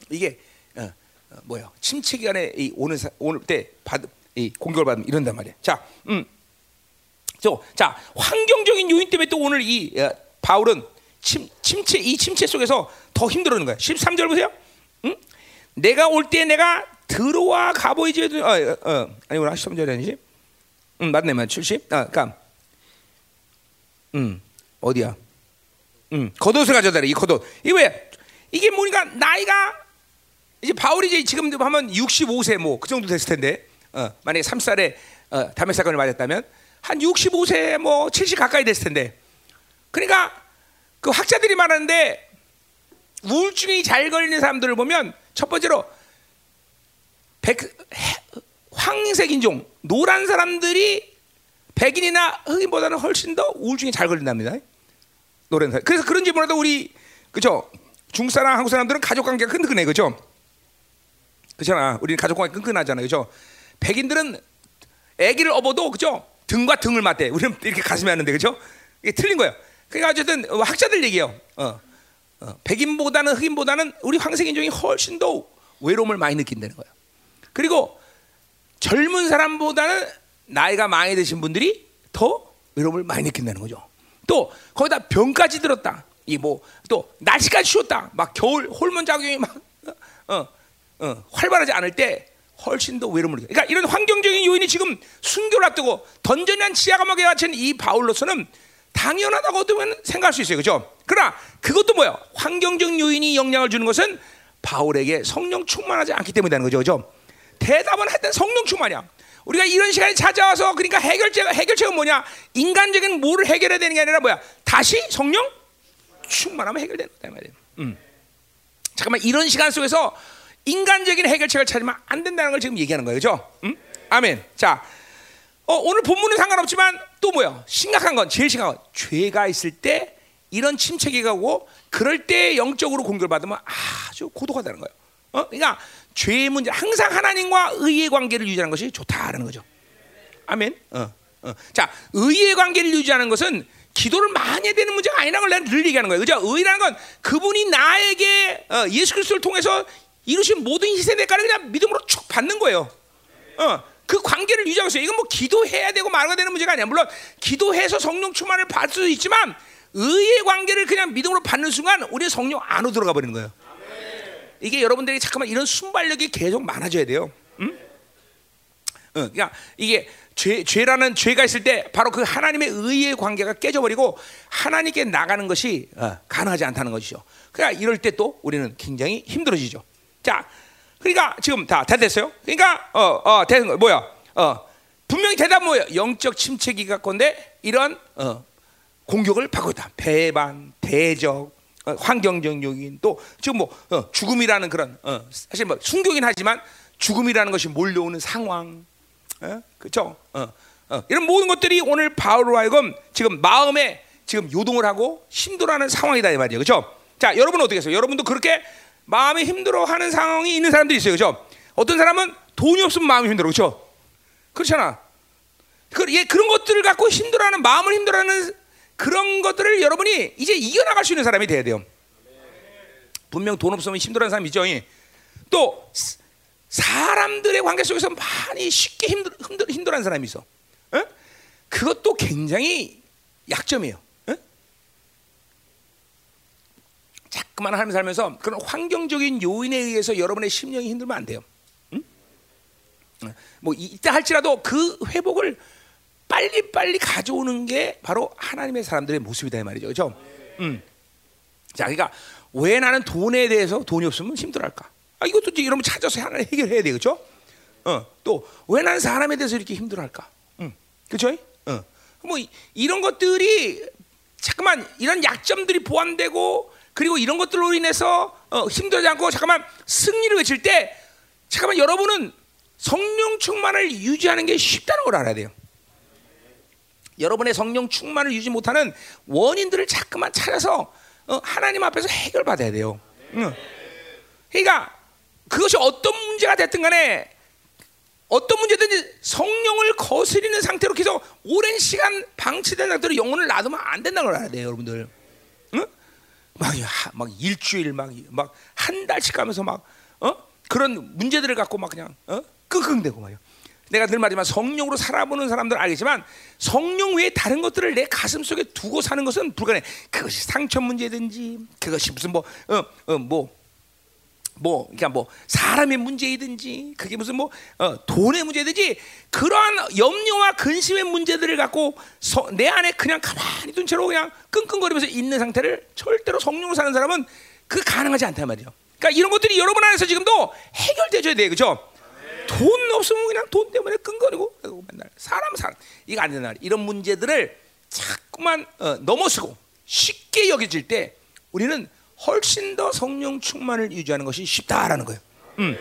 이게 어, 어, 뭐야 침체 기간에 이 오는 사, 오늘 때 받, 이 공격을 받으면 이런단 말이야. 자, 음, 저, 자 환경적인 요인 때문에 또 오늘 이 어, 바울은 침, 침체 이 침체 속에서 더 힘들어하는 거야. 13절 보세요. 응? 내가 올 때 내가 들어와 가보이지 어, 어, 어, 아니구나 13절이 아니지? 응 맞네 맞 70. 아, 그러니까 음 어디야? 음, 겉옷을 가져다래 이 겉옷. 이 왜? 이게 뭐니까 나이가 이제 바울이 이제 지금 하면 65세 뭐 그 정도 됐을 텐데 어, 만약에 3살에 어, 담배 사건을 맞았다면 한 65세 뭐 70 가까이 됐을 텐데 그러니까 그 학자들이 말하는데 우울증이 잘 걸리는 사람들을 보면 첫 번째로 백, 황색 인종 노란 사람들이 백인이나 흑인보다는 훨씬 더 우울증이 잘 걸린답니다. 노래는 사 그래서 그런지 몰라도 우리 그죠? 중사람 한국 사람들은 가족 관계가 끈끈해 그죠? 그렇잖아. 우리는 가족 관계 끈끈하잖아요 그죠? 백인들은 아기를 업어도 그죠? 등과 등을 맞대. 우리는 이렇게 가슴에 하는데 그죠? 이게 틀린 거예요 그러니까 어쨌든 학자들 얘기해요 어, 어, 백인보다는 흑인보다는 우리 황색인종이 훨씬 더 외로움을 많이 느낀다는 거예요 그리고 젊은 사람보다는 나이가 많이 드신 분들이 더 외로움을 많이 느낀다는 거죠 또 거기다 병까지 들었다. 이 뭐 또 날씨까지 추웠다. 막 겨울 호르몬 작용이 막 어, 어, 활발하지 않을 때 훨씬 더 외로움을 느껴. 그러니까 이런 환경적인 요인이 지금 순교를 앞두고 던전한 지하 감옥에 갇힌 이 바울로서는 당연하다고 어떻게 생각할 수 있어요. 그죠? 그러나 그것도 뭐야? 환경적 요인이 영향을 주는 것은 바울에게 성령 충만하지 않기 때문이라는 거죠. 그죠? 대답은 하여튼 성령 충만이야. 우리가 이런 시간이 찾아와서 그러니까 해결제가 해결책은 뭐냐? 인간적인 뭐를 해결해야 되는 게 아니라 뭐야? 다시 성령 충만하면 해결되는 거다 말이야. 음. 잠깐만 이런 시간 속에서 인간적인 해결책을 찾으면 안 된다는 걸 지금 얘기하는 거예요, 그렇죠? 음? 아멘. 자, 어, 오늘 본문은 상관없지만 또 뭐야? 심각한 건 제일 심각한 건 죄가 있을 때 이런 침체기 가고 그럴 때 영적으로 공격을 받으면 아주 고독하다는 거예요. 어? 그러니까 죄의 문제 항상 하나님과 의의 관계를 유지하는 것이 좋다라는 거죠. 아멘. 어, 어. 자, 의의 관계를 유지하는 것은 기도를 많이 해야 되는 문제가 아니라는 걸 내가 늘 얘기하는 거예요. 그죠? 의라는 건 그분이 나에게 어, 예수 그리스도를 통해서 이루신 모든 희생 대가를 그냥 믿음으로 쭉 받는 거예요. 어, 그 관계를 유지하고 있어요. 이건 뭐 기도해야 되고 말아야 되는 문제가 아니야. 물론 기도해서 성령 충만을 받을 수도 있지만 의의 관계를 그냥 믿음으로 받는 순간 우리 성령 안으로 들어가 버리는 거예요. 이게 여러분들이 잠깐만 이런 순발력이 계속 많아져야 돼요. 응? 어, 그러니까 이게 죄, 죄라는 죄가 있을 때 바로 그 하나님의 의의 관계가 깨져버리고 하나님께 나가는 것이 어, 가능하지 않다는 것이죠. 그러니까 이럴 때 또 우리는 굉장히 힘들어지죠. 자, 그러니까 지금 다, 다 됐어요. 그러니까 어, 어, 되는 거 뭐야? 어, 분명히 대답 뭐야? 영적 침체기 갖건데 이런 어, 공격을 받고 있다. 배반, 대적, 어, 환경적 요인 또 지금 뭐 어, 죽음이라는 그런 어, 사실 뭐 순교긴 하지만 죽음이라는 것이 몰려오는 상황, 그렇죠? 이런 모든 것들이 오늘 바울로 하여금 지금 마음에 지금 요동을 하고 힘들어하는 상황이다 이 말이에요, 그렇죠? 자, 여러분 어떻게 했어요? 여러분도 그렇게 마음이 힘들어하는 상황이 있는 사람들이 있어요, 그렇죠? 어떤 사람은 돈이 없으면 마음이 힘들어, 그렇죠? 그렇잖아. 그, 예, 그런 것들을 갖고 힘들어하는 마음을 힘들어하는 그런 것들을 여러분이 이제 이겨나갈 수 있는 사람이 돼야 돼요. 분명 돈 없으면 힘들어하는 사람 있죠. 또 사람들의 관계 속에서 많이 쉽게 힘들, 힘들, 힘들어하는 사람이 있어. 에? 그것도 굉장히 약점이에요. 에? 자꾸만 하면서 살면서 그런 환경적인 요인에 의해서 여러분의 심령이 힘들면 안 돼요. 응? 뭐 이때 할지라도 그 회복을 빨리 빨리 가져오는 게 바로 하나님의 사람들의 모습이다 이 말이죠, 그렇죠? 음. 자, 그러니까 왜 나는 돈에 대해서 돈이 없으면 힘들할까? 아, 이것도 이제 여러분 찾아서 하나 해결해야 돼, 그렇죠? 어, 또 왜 나는 사람에 대해서 이렇게 힘들할까? 음, 그렇죠? 어, 뭐 이, 런 것들이 잠깐만 이런 약점들이 보완되고 그리고 이런 것들로 인해서 어, 힘들지 않고 잠깐만 승리를 외칠 때 잠깐만 여러분은 성령 충만을 유지하는 게 쉽다는 걸 알아야 돼요. 여러분의 성령 충만을 유지 못하는 원인들을 자꾸만 찾아서 어, 하나님 앞에서 해결받아야 돼요. 응. 그러니까 그것이 어떤 문제가 됐든 간에 어떤 문제든지 성령을 거스리는 상태로 계속 오랜 시간 방치된 상태로 영혼을 놔두면 안 된다는 걸 알아야 돼요, 여러분들. 응? 막, 막 일주일 막막한 달씩 가면서 막 어? 그런 문제들을 갖고 막 그냥 어? 끙끙대고 말이야. 내가 늘 말하지만 성령으로 살아보는 사람들 알겠지만 성령 외에 다른 것들을 내 가슴 속에 두고 사는 것은 불가능해. 그것이 상처 문제든지 그것이 무슨 뭐 어, 어, 뭐, 뭐, 그러니까 뭐 사람의 문제이든지 그게 무슨 뭐 어, 돈의 문제든지 그러한 염려와 근심의 문제들을 갖고 서, 내 안에 그냥 가만히 둔 채로 그냥 끙끙거리면서 있는 상태를 절대로 성령으로 사는 사람은 그 가능하지 않단 말이죠. 그러니까 이런 것들이 여러분 안에서 지금도 해결돼줘야 돼, 그렇죠? 돈 없으면 그냥 돈 때문에 끈거리고 맨날 사람 사람 이거 안 된다. 이런 문제들을 자꾸만 어, 넘어서고 쉽게 여겨질 때 우리는 훨씬 더 성령 충만을 유지하는 것이 쉽다라는 거예요. 음.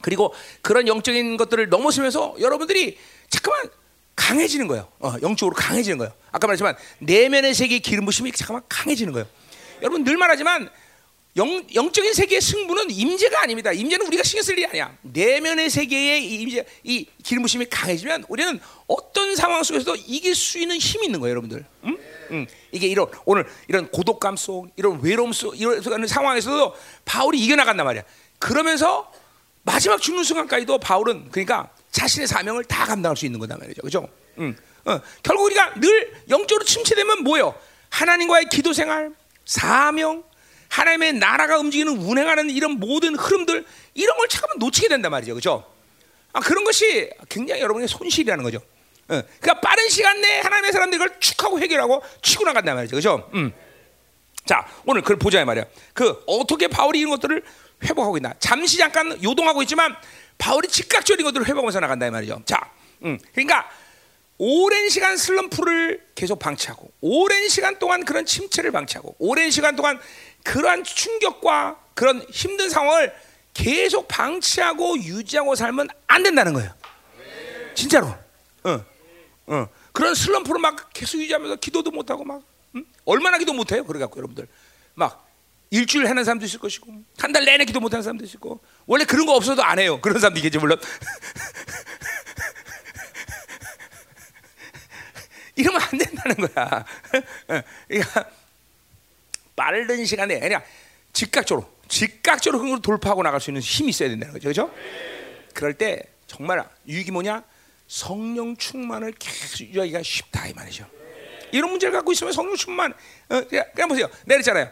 그리고 그런 영적인 것들을 넘어서면서 여러분들이 잠깐만 강해지는 거예요. 어, 영적으로 강해지는 거예요. 아까 말했지만 내면의 세계 기름 부심이 잠깐만 강해지는 거예요. 여러분 늘 말하지만 영, 영적인 세계의 승부는 임재가 아닙니다. 임재는 우리가 신경 쓸 일이 아니야. 내면의 세계의 임재, 이 기름부심이 강해지면 우리는 어떤 상황 속에서도 이길 수 있는 힘이 있는 거예요, 여러분들. 응? 응. 이게 이런 오늘 이런 고독감 속, 이런 외로움 속, 이런 상황에서도 바울이 이겨나간단 말이야. 그러면서 마지막 죽는 순간까지도 바울은 그러니까 자신의 사명을 다 감당할 수 있는 거다 말이죠, 그죠? 응. 어. 결국 우리가 늘 영적으로 침체되면 뭐요? 하나님과의 기도 생활, 사명, 하나님의 나라가 움직이는 운행하는 이런 모든 흐름들 이런 걸 잠깐만 놓치게 된단 말이죠, 그렇죠? 아, 그런 것이 굉장히 여러분의 손실이라는 거죠. 어, 그러니까 빠른 시간 내에 하나님의 사람들이 그걸 축하고 해결하고 치고 나간단 말이죠, 그렇죠? 음. 자, 오늘 그걸 보자 말이야. 그 어떻게 바울이 이런 것들을 회복하고 있나? 잠시 잠깐 요동하고 있지만 바울이 즉각적인 것들을 회복하면서 나간다 말이죠. 자, 음, 그러니까 오랜 시간 슬럼프를 계속 방치하고 오랜 시간 동안 그런 침체를 방치하고 오랜 시간 동안 그러한 충격과 그런 힘든 상황을 계속 방치하고 유지하고 살면 안 된다는 거예요. 진짜로. 어, 어. 그런 슬럼프를 막 계속 유지하면서 기도도 못하고 막 응? 얼마나 기도 못해요? 그래갖고 여러분들 막 일주일 하는 사람도 있을 것이고 한 달 내내 기도 못하는 사람도 있을 원래 그런 거 없어도 안 해요. 그런 사람도 있겠지 물론. 이러면 안 된다는 거야. 그러니까 빠른 시간에 그냥 즉각적으로 즉각적으로 그걸 돌파하고 나갈 수 있는 힘이 있어야 된다는 거죠. 그렇죠? 그럴 때 정말 유익이 뭐냐? 성령 충만을 계속 유지하기가 쉽다 이 말이죠. 이런 문제를 갖고 있으면 성령 충만 어, 그냥 보세요. 내렸잖아요.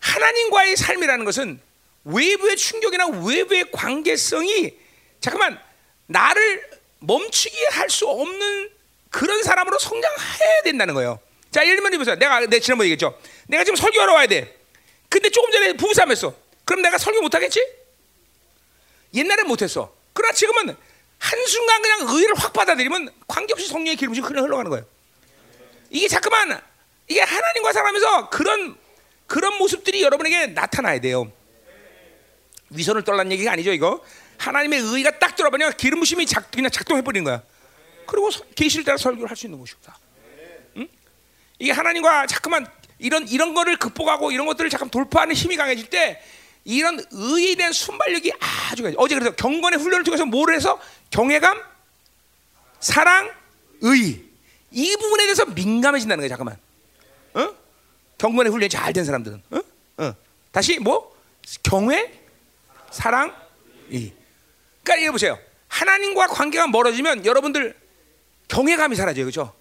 하나님과의 삶이라는 것은 외부의 충격이나 외부의 관계성이 잠깐만 나를 멈추게 할 수 없는 그런 사람으로 성장해야 된다는 거예요. 자, 예를 들면 보세요. 내가 내 지난번에 얘기했죠. 내가 지금 설교하러 와야 돼. 근데 조금 전에 부부싸움 했어. 그럼 내가 설교 못 하겠지? 옛날엔 못 했어. 그러나 지금은 한순간 그냥 의를 확 받아들이면 관계없이 성령의 기름이 그냥 흘러가는 거예요. 이게 자꾸만 이게 하나님과 살아가면서 그런 그런 모습들이 여러분에게 나타나야 돼요. 위선을 떨란 얘기가 아니죠, 이거. 하나님의 의가 딱 들어보면 기름 부심이 작, 그냥 작동해 버리는 거야. 그리고 계시를 따라 설교를 할 수 있는 것이다. 이게 하나님과 자꾸만 이런 이런 거를 극복하고 이런 것들을 잠깐 돌파하는 힘이 강해질 때 이런 의에 대한 순발력이 아주 강해. 어제 그래서 경건의 훈련을 통해서 뭐를 해서 경외감, 사랑, 의 이 부분에 대해서 민감해진다는 거야. 잠깐만. 어? 경건의 훈련이 잘 된 사람들은. 어? 어. 다시 뭐 경외, 사랑, 이. 그러니까 이거 보세요. 하나님과 관계가 멀어지면 여러분들 경외감이 사라져요, 그렇죠?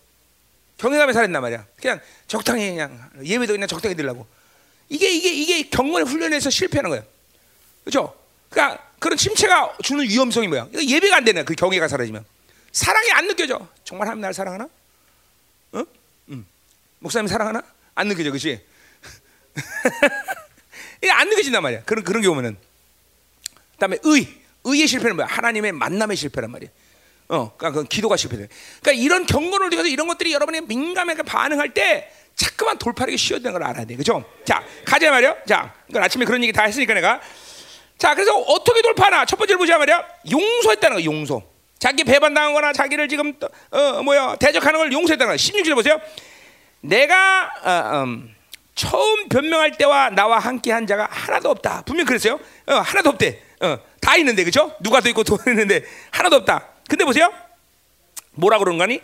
경외감이 사라진단 말이야. 그냥 적당히 그냥 예배도 그냥 적당히 들라고. 이게 이게 이게 경건의 훈련에서 실패하는 거예요, 그렇죠? 그러니까 그런 침체가 주는 위험성이 뭐야? 이거 예배가 안 되네. 그 경외가 사라지면 사랑이 안 느껴져. 정말 하나님 날 사랑하나? 어? 음. 목사님 사랑하나? 안 느껴져, 그렇지? 이게 안 느껴진단 말이야. 그런 그런 경우는. 그다음에 의, 의의 실패는 뭐야? 하나님의 만남의 실패란 말이야. 어, 그러니까 그 기도가 실패돼. 그러니까 이런 경건을 위해서 이런 것들이 여러분이 민감하게 반응할 때 자꾸만 돌파하기 쉬워지는 걸 알아야 돼, 그죠? 자, 가자 말이야. 자, 그러니까 아침에 그런 얘기 다 했으니까 내가. 자, 그래서 어떻게 돌파하나? 첫 번째로 보자 말이야. 용서했다는 거, 용서. 자기 배반당하거나 자기를 지금 어 뭐야 대적하는 걸 용서했다는 거. 16절 보세요. 내가 어, 음, 처음 변명할 때와 나와 함께 한 자가 하나도 없다. 분명 그랬어요. 어, 하나도 없대. 어, 다 있는데 그죠? 누가 도 있고 돈 있는데 하나도 없다. 근데 보세요. 뭐라 그런 거니?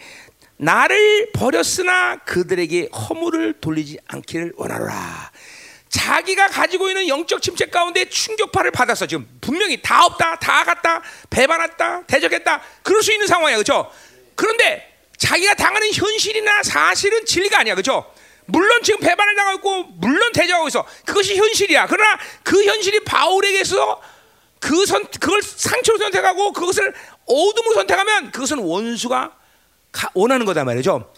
나를 버렸으나 그들에게 허물을 돌리지 않기를 원하노라. 자기가 가지고 있는 영적 침체 가운데 충격파를 받았어. 지금 분명히 다 없다, 다 갔다, 배반했다, 대적했다. 그럴 수 있는 상황이야, 그렇죠? 그런데 자기가 당하는 현실이나 사실은 진리가 아니야, 그렇죠? 물론 지금 배반을 당하고 물론 대적하고 있어. 그것이 현실이야. 그러나 그 현실이 바울에게서 그 선, 그걸 상처로 선택하고 그것을 어둠으로 선택하면 그것은 원수가 가, 원하는 거다 말이죠.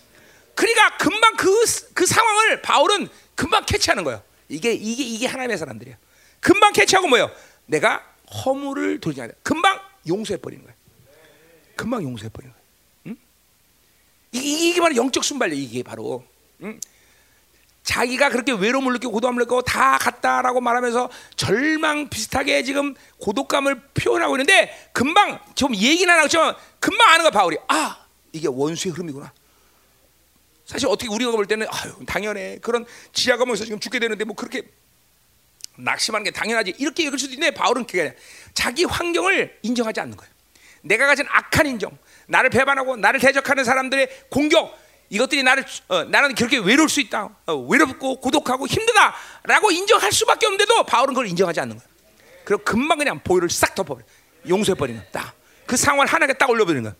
그러니까 금방 그, 그 상황을 바울은 금방 캐치하는 거예요. 이게 이게 이게 하나님의 사람들이야. 금방 캐치하고 뭐요? 내가 허물을 돌지 않아. 금방 용서해 버리는 거야. 금방 용서해 버리는 거야. 응? 이게, 이게 바로 영적 순발력 이게 바로. 응? 자기가 그렇게 외로움을 느끼고 고독감을 느끼고 다 갔다라고 말하면서 절망 비슷하게 지금 고독감을 표현하고 있는데 금방 좀 얘기는 안 하지만 금방 아는 거야 바울이. 아 이게 원수의 흐름이구나. 사실 어떻게 우리가 볼 때는 아유 당연해. 그런 지하감에서 지금 죽게 되는데 뭐 그렇게 낙심하는 게 당연하지. 이렇게 얘기할 수도 있는데 바울은 그게 아니라 자기 환경을 인정하지 않는 거예요 내가 가진 악한 인정 나를 배반하고 나를 대적하는 사람들의 공격 이것들이 나를 어, 나는 그렇게 외로울 수 있다. 어, 외롭고 고독하고 힘들다라고 인정할 수밖에 없는데도 바울은 그걸 인정하지 않는 거야. 그리고 금방 그냥 보혈을 싹 덮어버려. 용서해 버리는 딱. 그 상황을 하나에 딱 올려버리는 거야.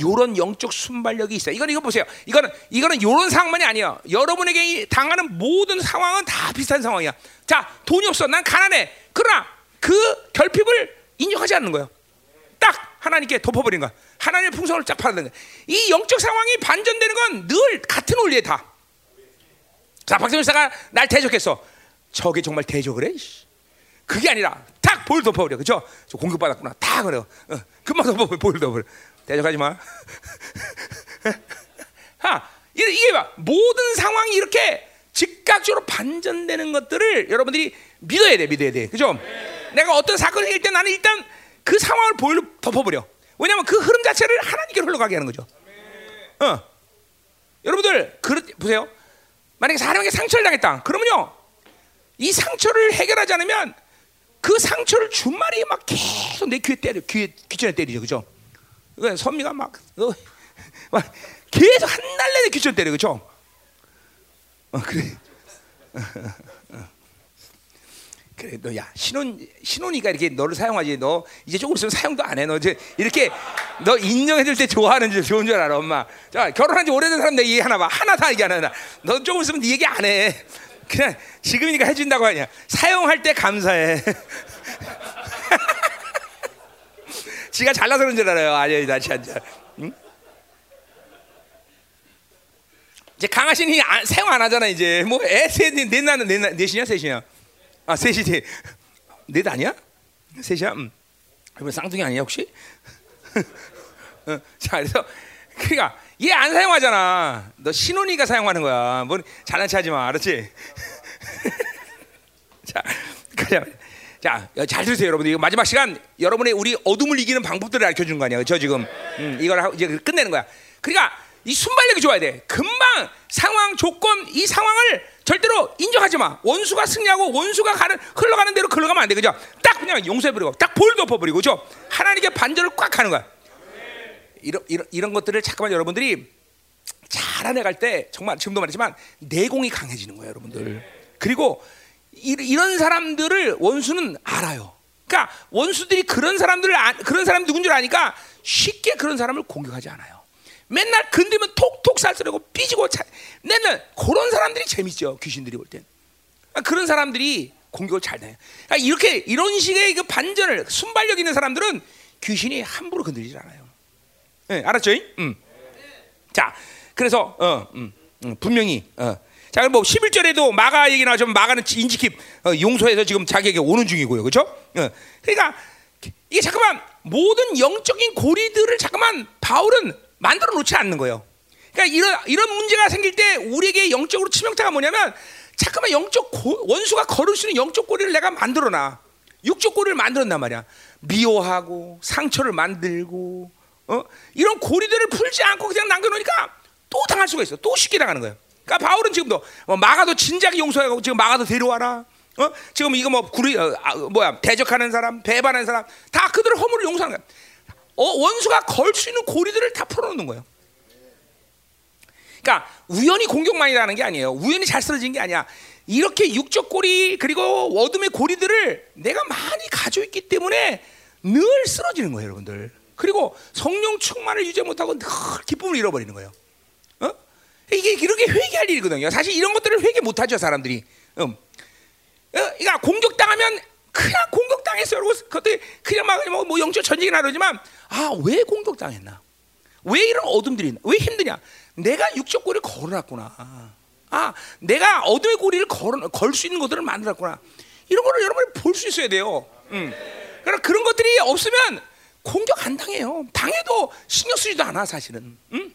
요런 영적 순발력이 있어. 이건 이거 보세요. 이거는 이거는 요런 상황만이 아니야. 여러분에게 당하는 모든 상황은 다 비슷한 상황이야. 자, 돈이 없어. 난 가난해. 그러나 그 결핍을 인정하지 않는 거예요. 딱 하나님께 덮어버린 거야. 하나님의 풍성을 쫙 받는 거야. 이 영적 상황이 반전되는 건 늘 같은 원리에 다. 자, 박정일사가 날 대적했어. 저게 정말 대적을 해? 그게 아니라 탁 보일 덮어버려. 그죠? 저 공격받았구나. 다 그래요. 어, 금방 덮어버려. 보일 덮어버려. 대적하지 마. 하, 이게 봐. 모든 상황이 이렇게 즉각적으로 반전되는 것들을 여러분들이 믿어야 돼. 믿어야 돼. 그죠? 내가 어떤 사건이 생길 때 나는 일단 그 상황을 보일로 덮어버려. 왜냐하면 그 흐름 자체를 하나님께 흘러가게 하는 거죠. 어. 여러분들 그 보세요. 만약에 사람에게 상처를 당했다. 그러면요. 이 상처를 해결하지 않으면 그 상처를 주말이 막 계속 내 귀에 때려. 귀에 귀천에 때리죠. 그죠? 그 선미가 막, 어, 막 계속 한 날 내내 귀천 때려. 그죠? 어, 그래. 그래 너야 신혼 신혼이가 이렇게 너를 사용하지. 너 이제 조금 있으면 사용도 안 해. 너 이제 이렇게 너 인정해줄 때 좋아하는 줄 좋은 줄 알아 엄마. 자 결혼한 지 오래된 사람 내 얘기 하나 봐. 하나 다 얘기 안 하나. 너 조금 있으면 네 얘기 안 해. 그냥 지금이니까 해준다고 하냐. 사용할 때 감사해. 지가 잘나서 그런 줄 알아요. 아니야 나 진짜 응? 이제 강아지는 사용 안 하잖아 이제. 뭐애셋넷 나는 넷 넷이냐? 셋이냐 아 셋이지 넷 아니야? 셋이야? 음. 이번 쌍둥이 아니야 혹시? 어, 자 그래서 그러니까 얘 안 사용하잖아. 너 신혼이가 사용하는 거야. 뭐 잘난 체하지 마, 알았지? 자, 그냥 자, 잘 들으세요, 여러분들. 이거 마지막 시간 여러분의 우리 어둠을 이기는 방법들을 알려 주는 거 아니야. 저 지금 음, 이걸 하고 이제 끝내는 거야. 그러니까 이 순발력이 좋아야 돼. 금방 상황, 조건, 이 상황을 절대로 인정하지 마. 원수가 승리하고 원수가 가는 흘러가는 대로 흘러가면 안 돼. 그죠? 딱 그냥 용서해 버리고 딱볼 덮어버리고 그죠? 하나님께 반전을 꽉 하는 거야. 이런, 이런, 이런 것들을 잠깐만 여러분들이 잘 안해갈 때 정말 지금도 말했지만 내공이 강해지는 거예요, 여러분들. 그리고 이, 이런 사람들을 원수는 알아요. 그러니까 원수들이 그런 사람들을 아, 그런 사람 누군 줄 아니까 쉽게 그런 사람을 공격하지 않아요. 맨날 건드면 톡톡 쌀쌀하고 삐지고 차, 맨날 그런 사람들이 재밌죠. 귀신들이 볼 땐. 그러니까 그런 사람들이 공격을 잘 해요. 그러니까 이렇게 이런 식의 그 반전을 순발력 있는 사람들은 귀신이 함부로 건드리지 않아요. 네, 알았죠? 음. 자, 그래서 어, 음, 음, 분명히 어. 자, 그럼 뭐 11절에도 마가 얘기 나오지만 마가는 인지킵 어, 용서해서 지금 자기에게 오는 중이고요. 그렇죠? 어. 그러니까 이게 잠깐만 모든 영적인 고리들을 잠깐만 바울은 만들어 놓지 않는 거예요. 그러니까 이런 이런 문제가 생길 때 우리에게 영적으로 치명타가 뭐냐면 잠깐만 영적 고, 원수가 걸을 수 있는 영적 고리를 내가 만들어 놔. 육적 고리를 만들었단 말이야. 미워하고 상처를 만들고 어? 이런 고리들을 풀지 않고 그냥 남겨놓으니까 또 당할 수가 있어. 또 쉽게 당하는 거예요. 그러니까 바울은 지금도 뭐 마가도 진작에 용서하고 지금 마가도 데려와라. 어? 지금 이거 뭐 구리 어, 아, 뭐야 대적하는 사람, 배반하는 사람 다 그들을 허물을 용서하는 거야. 어, 원수가 걸 수 있는 고리들을 다 풀어놓는 거예요. 그러니까 우연히 공격만 이라는 게 아니에요. 우연히 잘 쓰러진 게 아니야. 이렇게 육적 고리 그리고 어둠의 고리들을 내가 많이 가지고 있기 때문에 늘 쓰러지는 거예요, 여러분들. 그리고 성령 충만을 유지 못하고 늘 기쁨을 잃어버리는 거예요. 어? 이게 이렇게 회개할 일이거든요. 사실 이런 것들을 회개 못하죠, 사람들이. 음. 어, 그러니까 공격당하면 그냥 공격당했어요. 그것도 그냥 막 뭐, 뭐 영적 전쟁이나 그러지만 아 왜 공격당했나? 왜 이런 어둠들이 있나? 왜 힘드냐? 내가 육적 고리를 걸어놨구나. 아, 내가 어둠의 고리를 걸 수 있는 것들을 만들었구나. 이런 거를 여러분이 볼 수 있어야 돼요. 음. 그러나 그런 것들이 없으면 공격 안 당해요. 당해도 신경 쓰지도 않아 사실은. 음?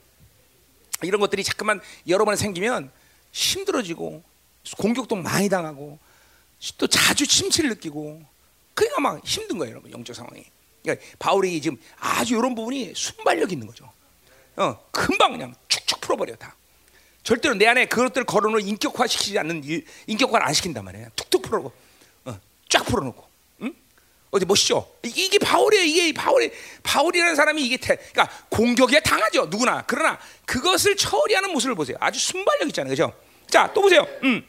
이런 것들이 자꾸만 여러 번 생기면 힘들어지고 공격도 많이 당하고 또 자주 침체를 느끼고 그러니까 막 힘든 거예요, 여러분 영적 상황이. 그러니까 바울이 지금 아주 이런 부분이 순발력 있는 거죠. 어, 금방 그냥 축축 풀어버려 다. 절대로 내 안에 그것들 걸어놓을 인격화 시키지 않는 인격화를 안 시킨단 말이에요. 툭툭 풀어놓고 어, 쫙 풀어놓고. 응? 어디 멋있죠? 이게 바울이에요. 이게 바울이 바울이라는 사람이 이게 태, 그러니까 공격에 당하죠. 누구나. 그러나 그것을 처리하는 모습을 보세요. 아주 순발력 있잖아요. 그죠? 자, 또 보세요. 음.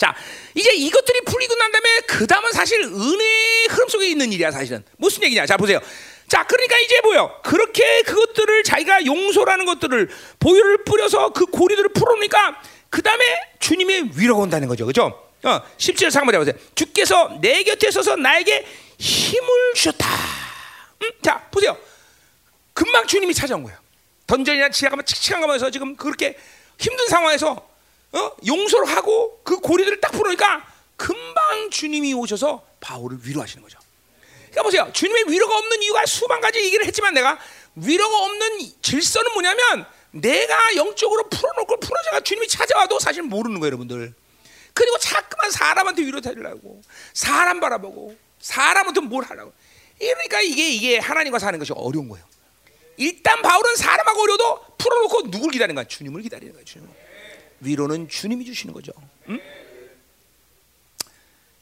자, 이제 이것들이 풀리고 난 다음에 그 다음은 사실 은혜의 흐름 속에 있는 일이야, 사실은. 무슨 얘기냐? 자, 보세요. 자, 그러니까 이제 뭐요? 그렇게 그것들을 자기가 용서라는 것들을 보혈을 뿌려서 그 고리들을 풀어놓으니까 그 다음에 주님의 위로가 온다는 거죠. 그죠? 어, 17절 상반에 보세요. 주께서 내 곁에 서서 나에게 힘을 주셨다. 음? 자, 보세요. 금방 주님이 찾아온 거예요. 던전이나 지하가면 칙칙한 가면서 지금 그렇게 힘든 상황에서 어? 용서를 하고 그 고리들을 딱 풀으니까 금방 주님이 오셔서 바울을 위로하시는 거죠. 그러니까 보세요. 주님의 위로가 없는 이유가 수만 가지 얘기를 했지만 내가 위로가 없는 질서는 뭐냐면 내가 영적으로 풀어놓고 풀어져가 주님이 찾아와도 사실 모르는 거예요, 여러분들. 그리고 자꾸만 사람한테 위로 달라고 사람 바라보고 사람한테 뭘 하라고. 그러니까 이게 이게 하나님과 사는 것이 어려운 거예요. 일단 바울은 사람하고 어려도 풀어놓고 누굴 기다리는 거야? 주님을 기다리는 거야. 주님. 위로는 주님이 주시는 거죠. 응?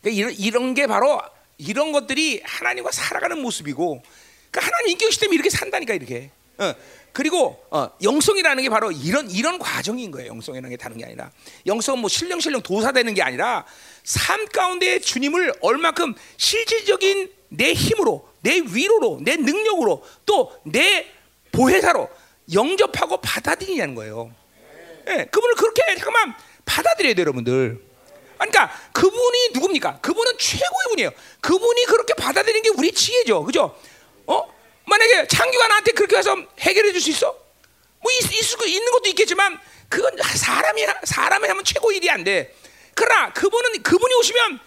그러니까 이런, 이런 게 바로 이런 것들이 하나님과 살아가는 모습이고, 그러니까 하나님 인격시 때문에 이렇게 산다니까 이렇게. 어. 그리고 어, 영성이라는 게 바로 이런 이런 과정인 거예요. 영성이라는 게 다른 게 아니라 영성은 뭐 실령실령 도사되는 게 아니라 삶 가운데 주님을 얼마큼 실질적인 내 힘으로, 내 위로로, 내 능력으로 또 내 보혜사로 영접하고 받아들이냐는 거예요. 예, 그분을 그렇게 잠깐만 받아들여야 돼요, 여러분들. 그러니까 그분이 누굽니까? 그분은 최고의 분이에요. 그분이 그렇게 받아들이는 게 우리 지혜죠. 그죠? 어? 만약에 창규가 나한테 그렇게 해서 해결해 줄 수 있어? 뭐 있, 있을, 있는 것도 있겠지만 그건 사람이 사람이 하면 최고 일이 안 돼. 그러나 그분은 그분이 오시면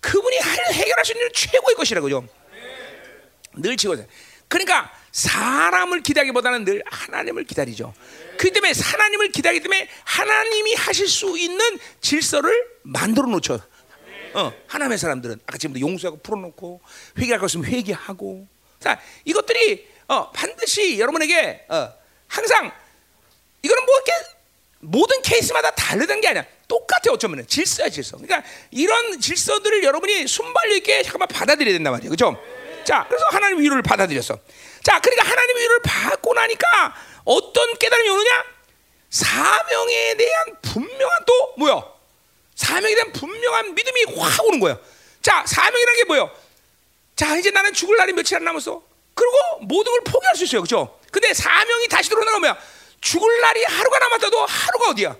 그분이 해결할 수 있는 최고의 것이라 그죠? 늘 지고 그러니까 사람을 기다리기보다는 늘 하나님을 기다리죠. 그 때문에 하나님을 기다리기 때문에 하나님이 하실 수 있는 질서를 만들어 놓죠. 어, 하나님의 사람들은 아까 지금도 용서하고 풀어놓고 회개할 것은 회개하고 자 이것들이 어, 반드시 여러분에게 어, 항상 이거는 뭐 이렇게 모든 케이스마다 다르다는 게 아니야. 똑같아 어쩌면 질서야 질서. 그러니까 이런 질서들을 여러분이 순발력 있게 잠깐만 받아들여야 된단 말이에요. 그렇죠? 자, 그래서 하나님 위로를 받아들였어. 자, 그러니까 하나님 위로를 받고 나니까 어떤 깨달음이 오느냐? 사명에 대한 분명한 또 뭐야? 사명에 대한 분명한 믿음이 확 오는 거예요. 자, 사명이라는 게 뭐예요? 자, 이제 나는 죽을 날이 며칠 안 남았어. 그리고 모든 걸 포기할 수 있어요. 그죠? 근데 사명이 다시 들어오는 거야. 죽을 날이 하루가 남았다도 하루가 어디야?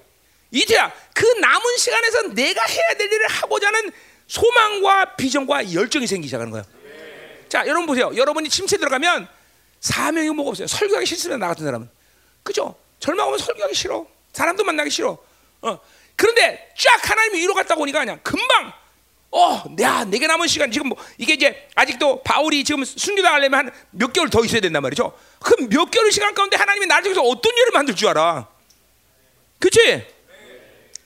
이태야. 그 남은 시간에서 내가 해야 될 일을 하고자 하는 소망과 비전과 열정이 생기기 시작하는 거예요. 자, 여러분 보세요. 여러분이 침체 들어가면 사명이 뭐가 없어요. 설교하기 싫으면 나 같은 사람은. 그죠? 절망하면 설교하기 싫어. 사람도 만나기 싫어. 어. 그런데 쫙 하나님이 위로 갔다 오니까 그냥 금방 어, 야, 내게 남은 시간 지금 뭐 이게 이제 아직도 바울이 지금 순교당하려면 한 몇 개월 더 있어야 된단 말이죠. 그 몇 개월 시간 가운데 하나님이 나를 통해서 어떤 일을 만들 줄 알아? 그렇지?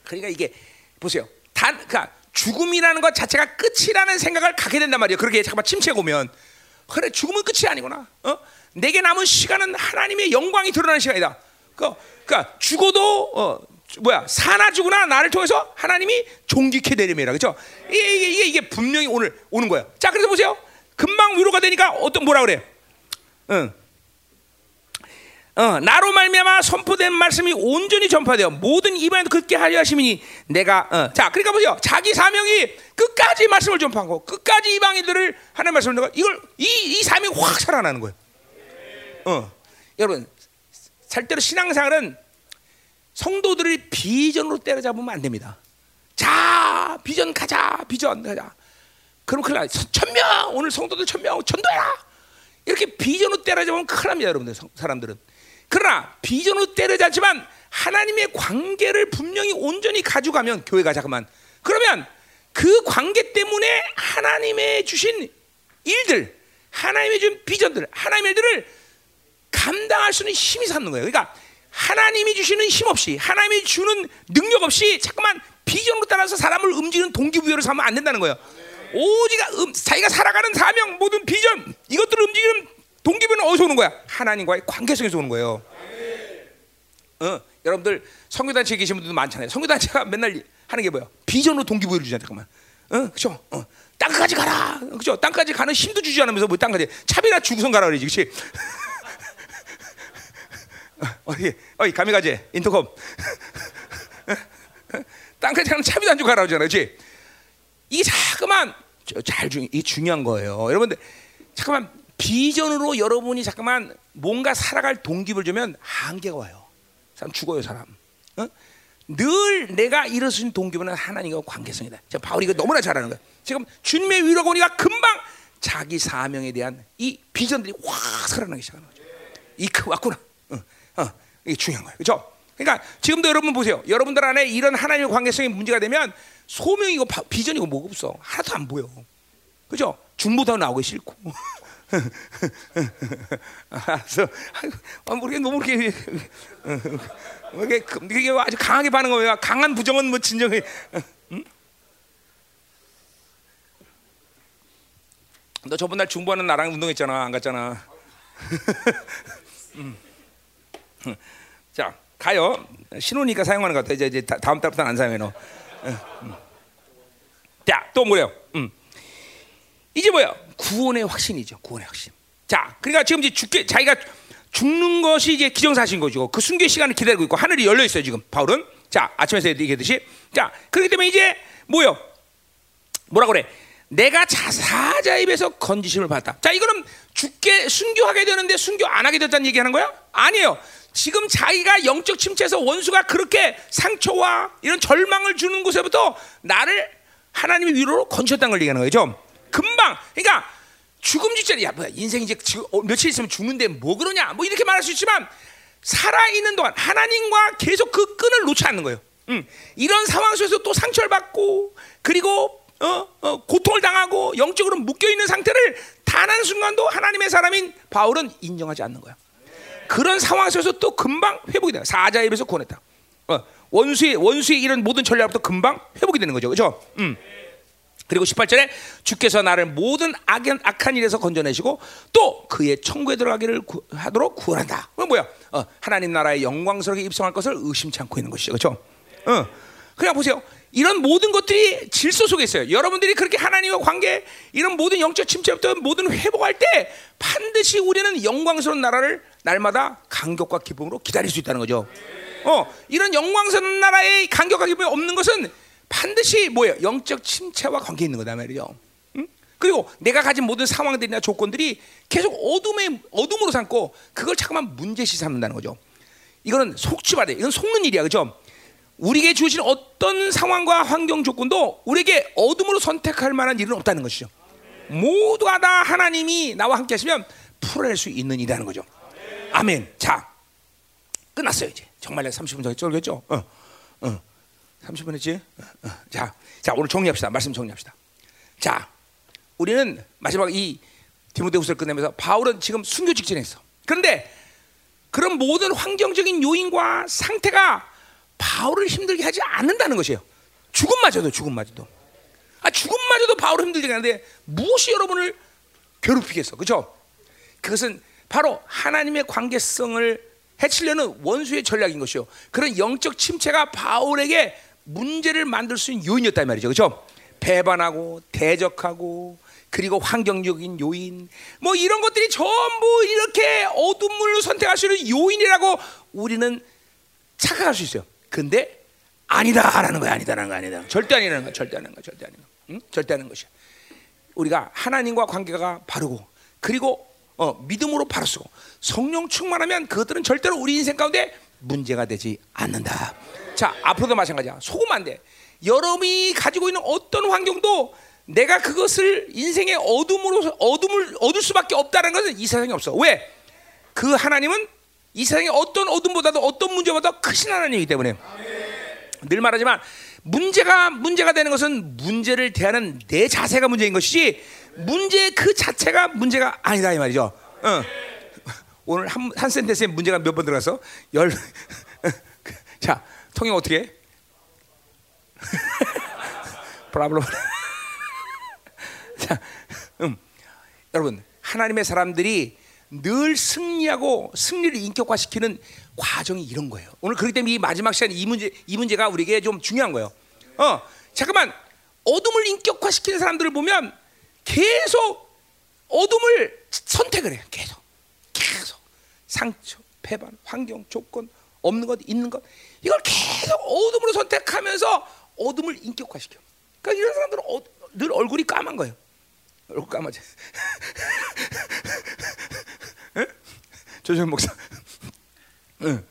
그러니까 이게 보세요. 단, 그러니까 죽음이라는 것 자체가 끝이라는 생각을 갖게 된단 말이에요. 그렇게 잠깐만 침체가 오면 그래 죽음은 끝이 아니구나. 어? 내게 남은 시간은 하나님의 영광이 드러나는 시간이다. 그, 그러니까 죽어도 어, 뭐야 사나 죽으나 나를 통해서 하나님이 종기케 되림이라 그죠? 이게, 이게 이게 분명히 오늘 오는 거야. 자 그래서 보세요. 금방 위로가 되니까 어떤 뭐라 그래? 응. 어, 나로 말미암아 선포된 말씀이 온전히 전파되어 모든 이방인도 듣게 하려 하심이니 내가 어, 자 그러니까 보세요 자기 사명이 끝까지 말씀을 전파하고 끝까지 이방인들을 하는 말씀을 내가 이걸 이, 이 사명이 확 살아나는 거예요. 어, 여러분 살대로 신앙생활은 성도들이 비전으로 때려잡으면 안 됩니다. 자 비전 가자 비전 가자. 그럼 큰일 나. 천명 오늘 성도들 천명 전도해라. 이렇게 비전으로 때려잡으면 큰일 납니다 여러분들 사람들은. 그러나 비전으로 때려잡지만 하나님의 관계를 분명히 온전히 가져가면 교회가 잠깐만 그러면 그 관계 때문에 하나님의 주신 일들 하나님의 준 비전들 하나님의 일들을 감당할 수 있는 힘이 삼는 거예요 그러니까 하나님이 주시는 힘 없이 하나님이 주는 능력 없이 잠깐만 비전으로 따라서 사람을 움직이는 동기부여를 삼으면 안 된다는 거예요 오직 음, 자기가 살아가는 사명 모든 비전 이것들을 움직이는 동기부여는 어디서 오는 거야? 하나님과의 관계성에서 오는 거예요. 어, 여러분들 성교단체에 계신 분들도 많잖아요. 성교단체가 맨날 하는 게 뭐야? 비전으로 동기부여를 주잖아. 잠깐만. 어, 그죠? 어, 땅까지 가라. 그죠? 땅까지 가는 힘도 주지 않으면서 뭐 땅까지 차비나 주고선 가라 그러지, 그렇지? 어이, 어이, 가미가지 인터컴. 땅까지 가는 차비도 안 주고 가라 그러잖아, 그렇지? 이게 자꾸만 잘 중, 이게 중요한 거예요, 여러분들. 잠깐만 비전으로 여러분이 잠깐만 뭔가 살아갈 동기를 주면 한계가 와요. 사람 죽어요, 사람. 어? 늘 내가 일어서신 동기부는 하나님과 관계성이다. 지금 바울이 이거 너무나 잘하는 거야. 지금 주님의 위로가 오니까 금방 자기 사명에 대한 이 비전들이 확 살아나기 시작하는 거죠. 이크 왔구나. 어, 어, 이게 중요한 거예요. 그렇죠? 그러니까 지금도 여러분 보세요. 여러분들 안에 이런 하나님의 관계성이 문제가 되면 소명이고 비전이고 뭐가 없어. 하나도 안 보여. 그죠? 중보도 나오기 싫고. 알았어. 아, 모르게 너무 이렇게 이게 이게 아주 강하게 반응하 거야. 강한 부정은 뭐 진정해. 응? 너 저번 날 중보하는 나랑 운동했잖아. 안 갔잖아. 음. 자 가요. 신호니까 사용하는 것 같아. 이제, 이제 다음 달부터는 안 사용해 너. 자또 뭐래요? 음. 이제 뭐야? 구원의 확신이죠. 구원의 확신. 자, 그러니까 지금 이제 죽게 자기가 죽는 것이 이제 기정사실인 거죠. 그 순교 시간을 기다리고 있고 하늘이 열려 있어요 지금 바울은. 자, 아침에서 얘기했듯이. 자, 그렇기 때문에 이제 뭐요? 뭐라 그래? 내가 자사자 입에서 건지심을 받았다. 자, 이거는 죽게 순교하게 되는데 순교 안 하게 됐다는 얘기하는 거야? 아니에요. 지금 자기가 영적 침체에서 원수가 그렇게 상처와 이런 절망을 주는 곳에부터 나를 하나님의 위로로 건졌다는 걸 얘기하는 거죠. 금방 그러니까 죽음 직전에 야 뭐야 인생 이제 지금 어, 며칠 있으면 죽는데 뭐 그러냐 뭐 이렇게 말할 수 있지만 살아 있는 동안 하나님과 계속 그 끈을 놓지 않는 거예요. 음, 이런 상황 속에서 또 상처를 받고 그리고 어, 어, 고통을 당하고 영적으로 묶여 있는 상태를 단 한 순간도 하나님의 사람인 바울은 인정하지 않는 거야. 그런 상황 속에서 또 금방 회복이 돼. 사자의 입에서 구원했다. 어, 원수의 원수의 이런 모든 전략부터 금방 회복이 되는 거죠, 그렇죠? 음. 그리고 18절에 주께서 나를 모든 악한, 악한 일에서 건져내시고 또 그의 천국에 들어가기를 구, 하도록 구원한다. 그건 뭐야? 어, 하나님 나라에 영광스럽게 입성할 것을 의심치 않고 있는 것이죠. 그렇죠? 어. 그냥 보세요. 이런 모든 것들이 질서 속에 있어요. 여러분들이 그렇게 하나님과 관계, 이런 모든 영적 침체부터 모든 회복할 때 반드시 우리는 영광스러운 나라를 날마다 감격과 기쁨으로 기다릴 수 있다는 거죠. 어, 이런 영광스러운 나라의 간격과 기쁨이 없는 것은 반드시 뭐예요? 영적 침체와 관계 있는 거다 말이죠. 응? 그리고 내가 가진 모든 상황들이나 조건들이 계속 어둠에 어둠으로 삼고 그걸 자꾸만 문제시 삼는다는 거죠. 이거는 속지발이 이건 속는 일이야, 그죠? 우리에게 주신 어떤 상황과 환경 조건도 우리에게 어둠으로 선택할 만한 일은 없다는 것이죠. 모두가 다 하나님이 나와 함께 하시면 풀어낼 수 있는 일이라는 거죠. 아멘. 자, 끝났어요 이제. 정말 30분 전에 쫄겠죠? 어, 어. 30분 했지? 어, 어. 자, 자 오늘 정리합시다. 말씀 정리합시다. 자, 우리는 마지막 이 디모데후서를 끝내면서 바울은 지금 순교 직전에 있어. 그런데 그런 모든 환경적인 요인과 상태가 바울을 힘들게 하지 않는다는 것이에요. 죽음마저도 죽음마저도. 아 죽음마저도 바울을 힘들게 하는데 무엇이 여러분을 괴롭히겠어, 그렇죠? 그것은 바로 하나님의 관계성을 해치려는 원수의 전략인 것이요. 그런 영적 침체가 바울에게 문제를 만들 수 있는 요인이었단 말이죠, 그렇죠? 배반하고 대적하고 그리고 환경적인 요인 뭐 이런 것들이 전부 이렇게 어둠을 선택할 수 있는 요인이라고 우리는 착각할 수 있어요. 근데 아니다라는 거야, 아니다라는 거 아니다. 절대 아니라는 거야, 절대 아니는 거야, 절대 아니는 거, 응? 절대 아니는 것이야. 우리가 하나님과 관계가 바르고 그리고 어, 믿음으로 바로 쓰고 성령 충만하면 그것들은 절대로 우리 인생 가운데 문제가 되지 않는다. 자, 앞으로도 마찬가지야. 속으면 안 돼. 여러분이 가지고 있는 어떤 환경도 내가 그것을 인생의 어둠으로 어둠을 얻을 수밖에 없다는 것은 이 세상에 없어. 왜? 그 하나님은 이 세상의 어떤 어둠보다도 어떤 문제보다 크신 하나님이기 때문에 늘 말하지만 문제가 문제가 되는 것은 문제를 대하는 내 자세가 문제인 것이지 문제 그 자체가 문제가 아니다 이 말이죠. 어. 오늘 한, 한 센텐스에 문제가 몇 번 들어가서 열. 자, 통역 어떻게 해? 브라블로. 자, 음. 여러분 하나님의 사람들이 늘 승리하고 승리를 인격화시키는 과정이 이런 거예요. 오늘 그렇기 때문에 이 마지막 시간 이 문제 이 문제가 우리에게 좀 중요한 거예요. 어, 잠깐만 어둠을 인격화시키는 사람들을 보면 계속 어둠을 선택을 해. 계속, 계속 상처, 배반, 환경, 조건 없는 것, 있는 것 이걸 계속 어둠으로 선택하면서 어둠을 인격화시켜. 그러니까 이런 사람들은 어, 늘 얼굴이 까만 거예요. 얼굴 까마지. 조정 목사. 응.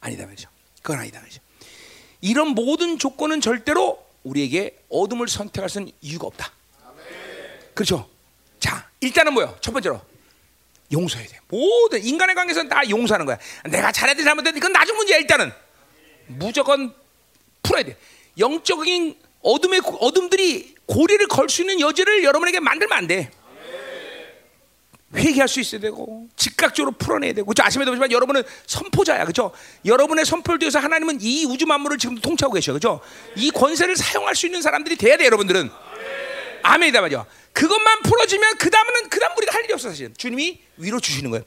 아니다 말이죠. 그건 아니다 말이죠. 이런 모든 조건은 절대로 우리에게 어둠을 선택할 수 있는 이유가 없다. 그렇죠? 자, 일단은 뭐요? 첫 번째로 용서해야 돼. 모든 인간의 관계에서는 다 용서하는 거야. 내가 잘했든 잘못했든 그건 나중 문제야. 일단은 무조건 풀어야 돼. 영적인 어둠의 어둠들이 고리를 걸 수 있는 여지를 여러분에게 만들면 안 돼. 회개할 수 있어야 되고 즉각적으로 풀어내야 되고 그렇죠? 아침에도 보지만 여러분은 선포자야 그렇죠? 여러분의 선포를 통해서 하나님은 이 우주 만물을 지금 통치하고 계셔 그렇죠? 이 권세를 사용할 수 있는 사람들이 돼야 돼 여러분들은 아멘이다 말이야 그것만 풀어지면 그 다음은 그 다음 우리가 할 일이 없어 사실 주님이 위로 주시는 거예요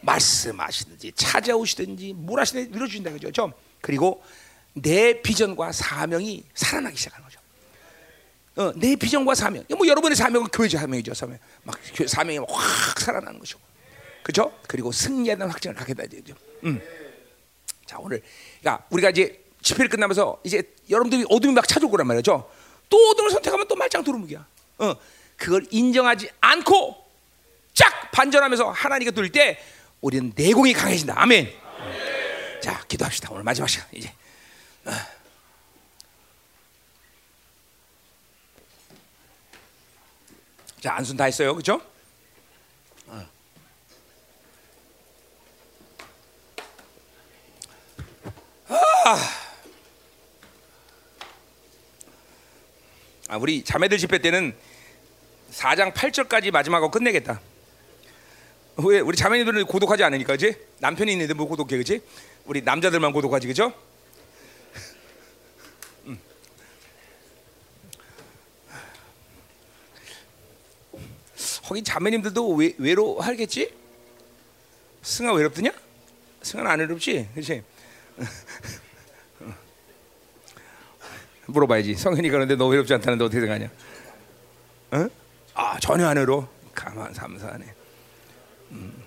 말씀하시든지 찾아오시든지 뭘 하시든지 위로 주신다 그죠? 그리고 내 비전과 사명이 살아나기 시작하는 거죠. 어, 내 비전과 사명. 뭐 여러분의 사명은 교회 사명이죠. 사명. 막 사명이 확 살아나는 것이고. 그렇죠? 그리고 승리하는 확증을 갖게 되죠. 음. 자, 오늘 그러니까 우리가 이제 집회를 끝나면서 이제 여러분들이 어둠이 막 찾아올 거란 말이죠. 또 어둠을 선택하면 또 말짱 도루묵이야. 어. 그걸 인정하지 않고 쫙 반전하면서 하나님께 돌 때 우리는 내공이 강해진다. 아멘. 아멘. 자, 기도합시다. 오늘 마지막 시간 이제. 어. 자, 안순 다 했어요. 어. 아, 우리 자매들 집회 때는 4장 8절까지 마지막으로 끝내겠다. 왜 우리 자매들은 고독하지 않으니까, 그지? 남편이 있는데 뭐 고독해, 그지? 우리 남자들만 고독하지, 그죠? 거기 자매님들도 외, 외로하겠지? 승아 외롭더냐? 승아는 안 외롭지, 그렇지? 물어봐야지. 성현이 그런데 너 외롭지 않다는데 어떻게 생각하냐? 어? 아 전혀 안 외로. 가만 감사하네. 음,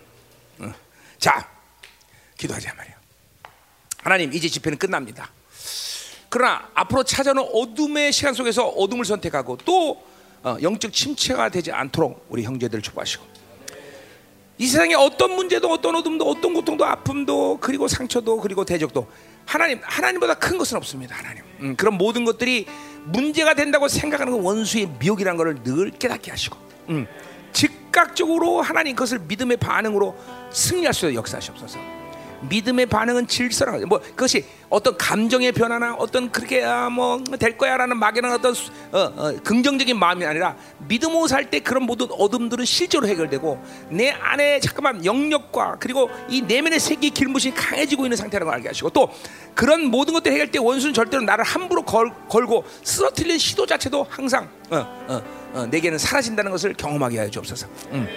어. 자, 기도하자 말이야. 하나님 이제 집회는 끝납니다. 그러나 앞으로 찾아오는 어둠의 시간 속에서 어둠을 선택하고 또 어, 영적 침체가 되지 않도록 우리 형제들을 축복하시고. 이 세상에 어떤 문제도 어떤 어둠도 어떤 고통도 아픔도 그리고 상처도 그리고 대적도 하나님 하나님보다 큰 것은 없습니다 하나님. 음, 그런 모든 것들이 문제가 된다고 생각하는 그 원수의 미혹이라는 것을 늘 깨닫게 하시고 음, 즉각적으로 하나님 그것을 믿음의 반응으로 승리할 수 있도록 역사하시옵소서 믿음의 반응은 질서라는 뭐 그것이 어떤 감정의 변화나 어떤 그렇게 아, 뭐될 거야라는 막연한 어떤 수- 어, 어, 긍정적인 마음이 아니라 믿음으로 살 때 그런 모든 어둠들은 실제로 해결되고 내 안에 잠깐만 영역과 그리고 이 내면의 세계 길무이 강해지고 있는 상태라는 걸 알게 하시고 또 그런 모든 것들 해결 때 원수는 절대로 나를 함부로 걸, 걸고 쓰러뜨리는 시도 자체도 항상 어, 어, 어, 내게는 사라진다는 것을 경험하게 하여 주옵소서. 음.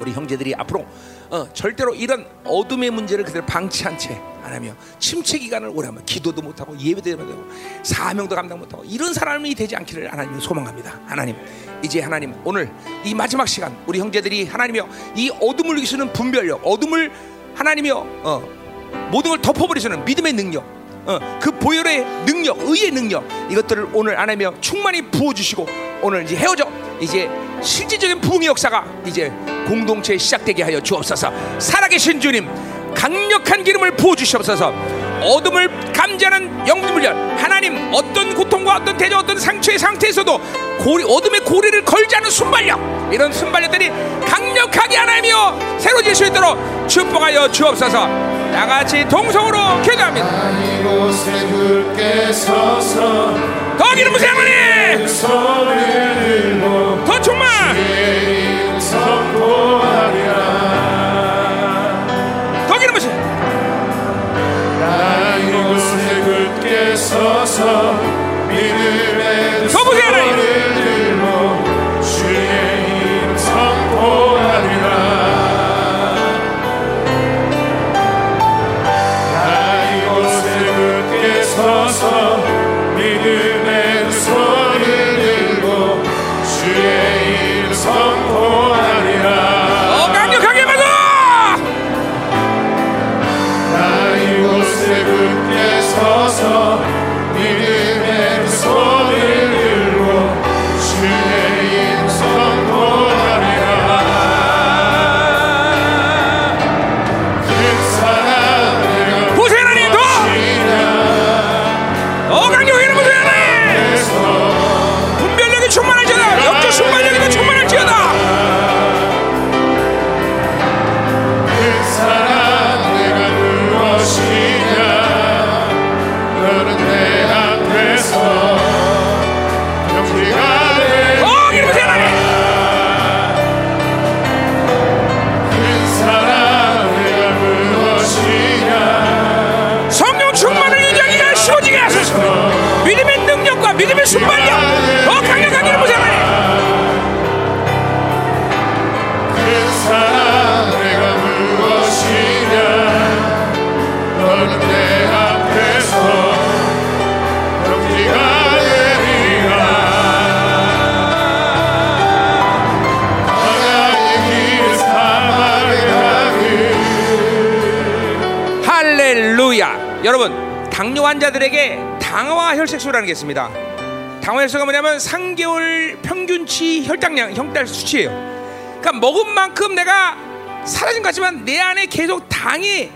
우리 형제들이 앞으로 어, 절대로 이런 어둠의 문제를 그대로 방치한 채 안 하며 침체 기간을 오래 하면 기도도 못하고 예배도 못하고 사명도 감당 못하고 이런 사람이 되지 않기를 하나님 소망합니다. 하나님 이제 하나님 오늘 이 마지막 시간 우리 형제들이 하나님이여 이 어둠을 이기시는 분별력 어둠을 하나님이여 어, 모든 걸 덮어버리시는 믿음의 능력 어, 그 보혈의 능력, 의의 능력 이것들을 오늘 하나님이여 충만히 부어주시고 오늘 이제 헤어져 이제 실질적인 부흥의 역사가 이제 공동체에 시작되게 하여 주옵소서. 살아계신 주님, 강력한 기름을 부어 주시옵소서. 어둠을 감지하는 영물련 하나님 어떤 고통과 어떤 대적 어떤 상처의 상태에서도 고리, 어둠의 고리를 걸지 않은 순발력 이런 순발력들이 강력하게 하나님이여 새로 질 수 있도록 축복하여 주옵소서 나같이 동성으로 기도합니다 더 기름 부으세요 하나님 들고 더 기름 부으세요. 나 이곳에 굳게 서서 믿음의 더 부으세요 하나님 혈색소라는 게 있습니다. 당화 혈색소가 뭐냐면 3개월 평균치 혈당량 혈당 수치예요. 그러니까 먹은 만큼 내가 사라진 것 같지만 내 안에 계속 당이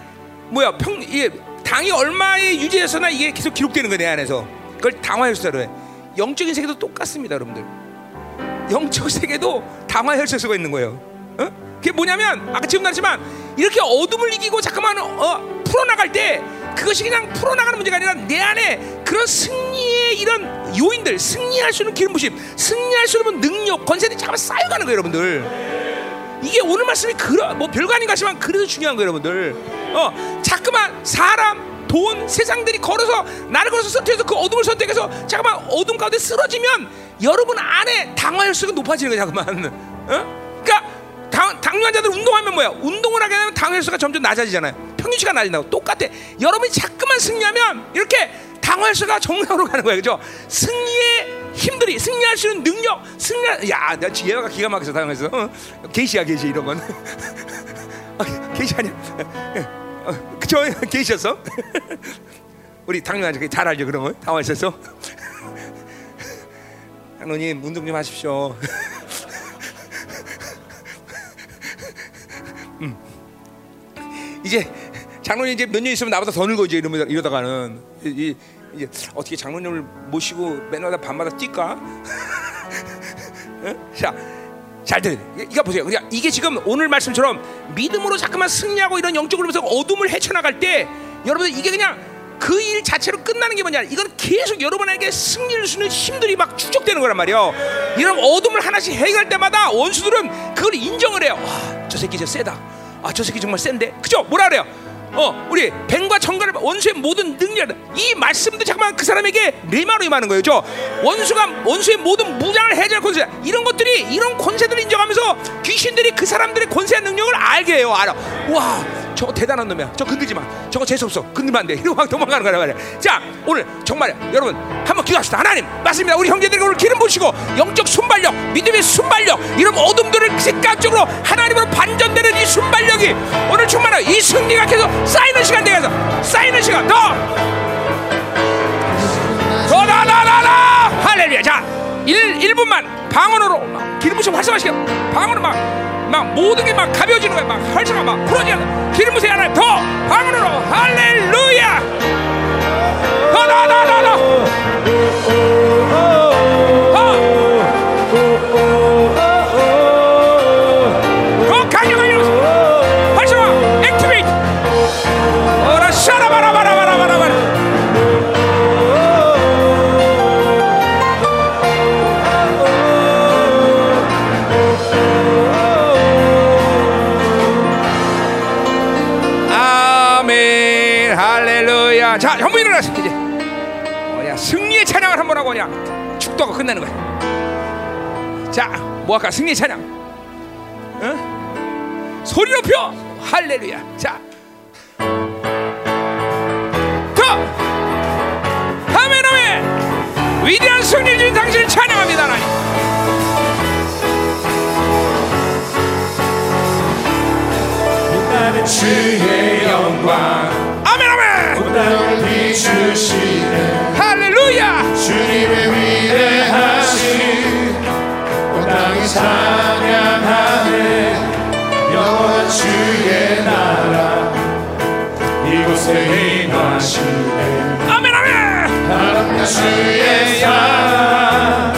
뭐야 평 이게 당이 얼마에 유지해서나 이게 계속 기록되는 거야 내 안에서. 그걸 당화 혈색소로 해 영적인 세계도 똑같습니다 여러분들. 영적 세계도 당화 혈색소가 있는 거예요. 어? 그게 뭐냐면 아까 지금 말했지만 이렇게 어둠을 이기고 잠깐만 어, 풀어나갈 때 그것이 그냥 풀어나가는 문제가 아니라 내 안에 그런 승 이런 요인들, 승리할 수 있는 기름 부심, 승리할 수 있는 능력, 권세들이 잠깐 쌓여가는 거예요, 여러분들. 이게 오늘 말씀이 그러 뭐 별거 아닌 것 같지만 그래도 중요한 거예요, 여러분들. 어, 자꾸만 사람, 돈, 세상들이 걸어서 나를 걸어서 선택해서 그 어둠을 선택해서 잠깐만 어둠 가운데 쓰러지면 여러분 안에 당화혈수가 높아지는 거야, 잠깐만. 어? 그러니까 당, 당뇨 환자들 운동하면 뭐야? 운동을 하게 되면 당화혈수가 점점 낮아지잖아요. 평균치가 낮아진다고 똑같아. 여러분이 자꾸만 승리하면 이렇게 당화혈수가 정상으로 가는 거예요, 그죠? 승리의 힘들이 승리할 수 있는 능력, 승리. 야, 내가 지혜가 기가 막혀서 당황했어. 어? 계시야 계시 이런 건. 아, 계시 아니야. 어, 그쵸? 계셨어? 우리 당뇨한 잘 알죠 그런 거? 당황 있었어? 장로님 운동 좀 하십시오. 음. 이제 장로님 이제 몇 년 있으면 나보다 더 늙어 이제 이러다가는 이, 이, 이제 어떻게 장로님을 모시고 맨날 밤마다 뛸까? 응? 자, 잘 들. 이거 보세요. 그냥 이게 지금 오늘 말씀처럼 믿음으로 자꾸만 승리하고 이런 영적으로 면서 어둠을 헤쳐나갈 때 여러분들 이게 그냥 그 일 자체로 끝나는 게 뭐냐? 이건 계속 여러분에게 승리를 주는 힘들이 막 축적되는 거란 말이에요. 이런 어둠을 하나씩 해결할 때마다 원수들은 그걸 인정을 해요. 와, 저 새끼 저 세다. 아, 저 새끼 정말 센데. 그죠? 뭐라 그래요? 어, 우리 뱀과 정갈을 원수의 모든 능력, 이 말씀도 잠깐만 그 사람에게 리마로 임하는 거예요. 저 원수가 원수의 모든 무장을 해제할 권세, 이런 것들이 이런 권세들을 인정하면서 귀신들이 그 사람들의 권세와 능력을 알게 해요. 알아. 와, 저거 대단한 놈이야. 저 건들지 마. 저거 재수 없어. 건들면 안 돼. 이러고 막 도망가는 거란 말이야. 자, 오늘 정말 여러분 한번 기도합시다. 하나님, 맞습니다. 우리 형제들이 오늘 기름 부시고 영적 순발력, 믿음의 순발력, 이런 어둠들을 즉각적으로 하나님으로 반전되는 이 순발력이 오늘 충만한 이 승리가 계속 쌓이는 시간 되어서 쌓이는 시간 더, 더, 더, 더, 더, 더. 할렐루야. 자, 1, 1분만 방언으로 막 기름 부시 활성화시켜. 방언으로 막, 막 모든 게 막 가벼워지는 거야. 막 활성화 막 풀어지는 기름 부시 하나 더 방언으로 할렐루야. 더, 더, 더, 더, 더. 더 뭐 할까? 승리의 찬양. 응? 소리 높여! 할렐루야. 자. 더! 아멘 아멘 위대한 승리를 준 당신을 찬양합니다 하나님. 나는 주의 영광. 아멘 아멘. 땅을 비추시네. 할렐루야. 주님의 땅이 찬양하네. 영원한 주의 나라. 이곳에 임하시네. 아멘 아멘! 아름다운 주의 사랑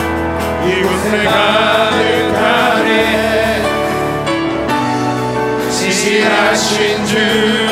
이곳에 가득하네. 지시하신 주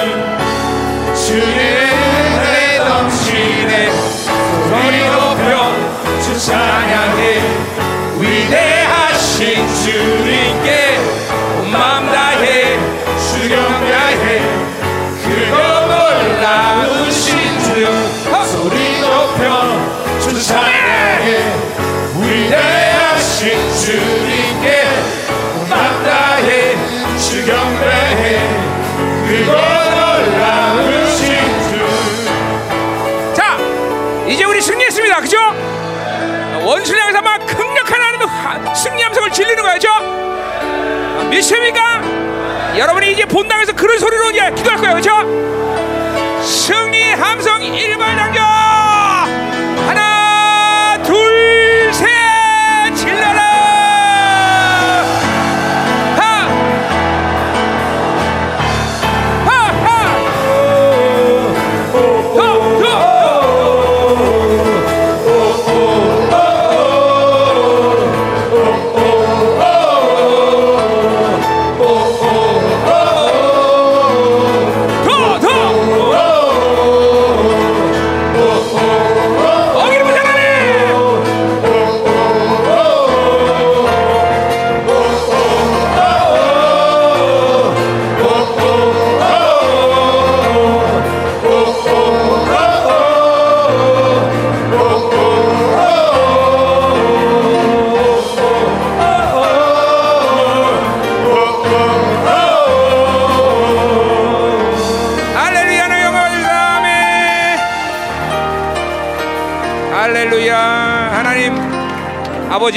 질리는 거죠 믿습니까? 여러분이 이제 본당에서 그런 소리로 이제 기도할 거예요 그죠? 승리 함성 일발 당겨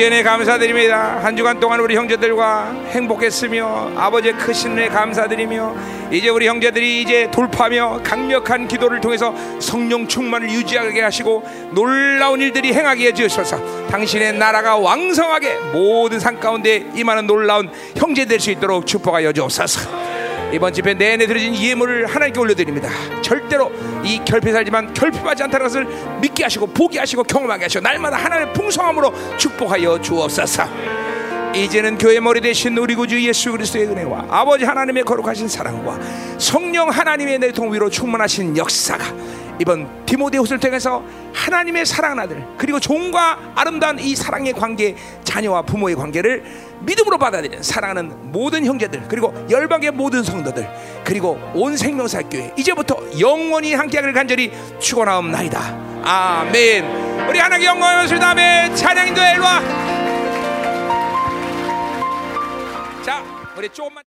은혜 감사드립니다. 한 주간 동안 우리 형제들과 행복했으며 아버지의 크신 은혜 감사드리며 이제 우리 형제들이 이제 돌파하며 강력한 기도를 통해서 성령 충만을 유지하게 하시고 놀라운 일들이 행하게 해주셔서 당신의 나라가 왕성하게 모든 산 가운데 임하는 놀라운 형제 될 수 있도록 축복하여 주옵소서. 이번 집회 내내 드려진 예물을 하나님께 올려드립니다. 절대로 이 결핍 살지만 결핍하지 않다는 것을 믿게 하시고 보게 하시고 경험하게 하시고 날마다 하나님의 풍성함으로 축복하여 주옵소서. 이제는 교회 머리 대신 우리 구주 예수 그리스도의 은혜와 아버지 하나님의 거룩하신 사랑과 성령 하나님의 내통 위로 충만하신 역사가 이번 디모데후서를 통해서 하나님의 사랑하는 아들 그리고 종과 아름다운 이 사랑의 관계 자녀와 부모의 관계를 믿음으로 받아들이는 사랑하는 모든 형제들 그리고 열방의 모든 성도들 그리고 온 생명사 교회 이제부터 영원히 함께하기를 간절히 축원하옵나이다. 아멘. 우리 하나님께 영광하였습니다. 아멘. 찬양인도 일로와. 자 우리 조금만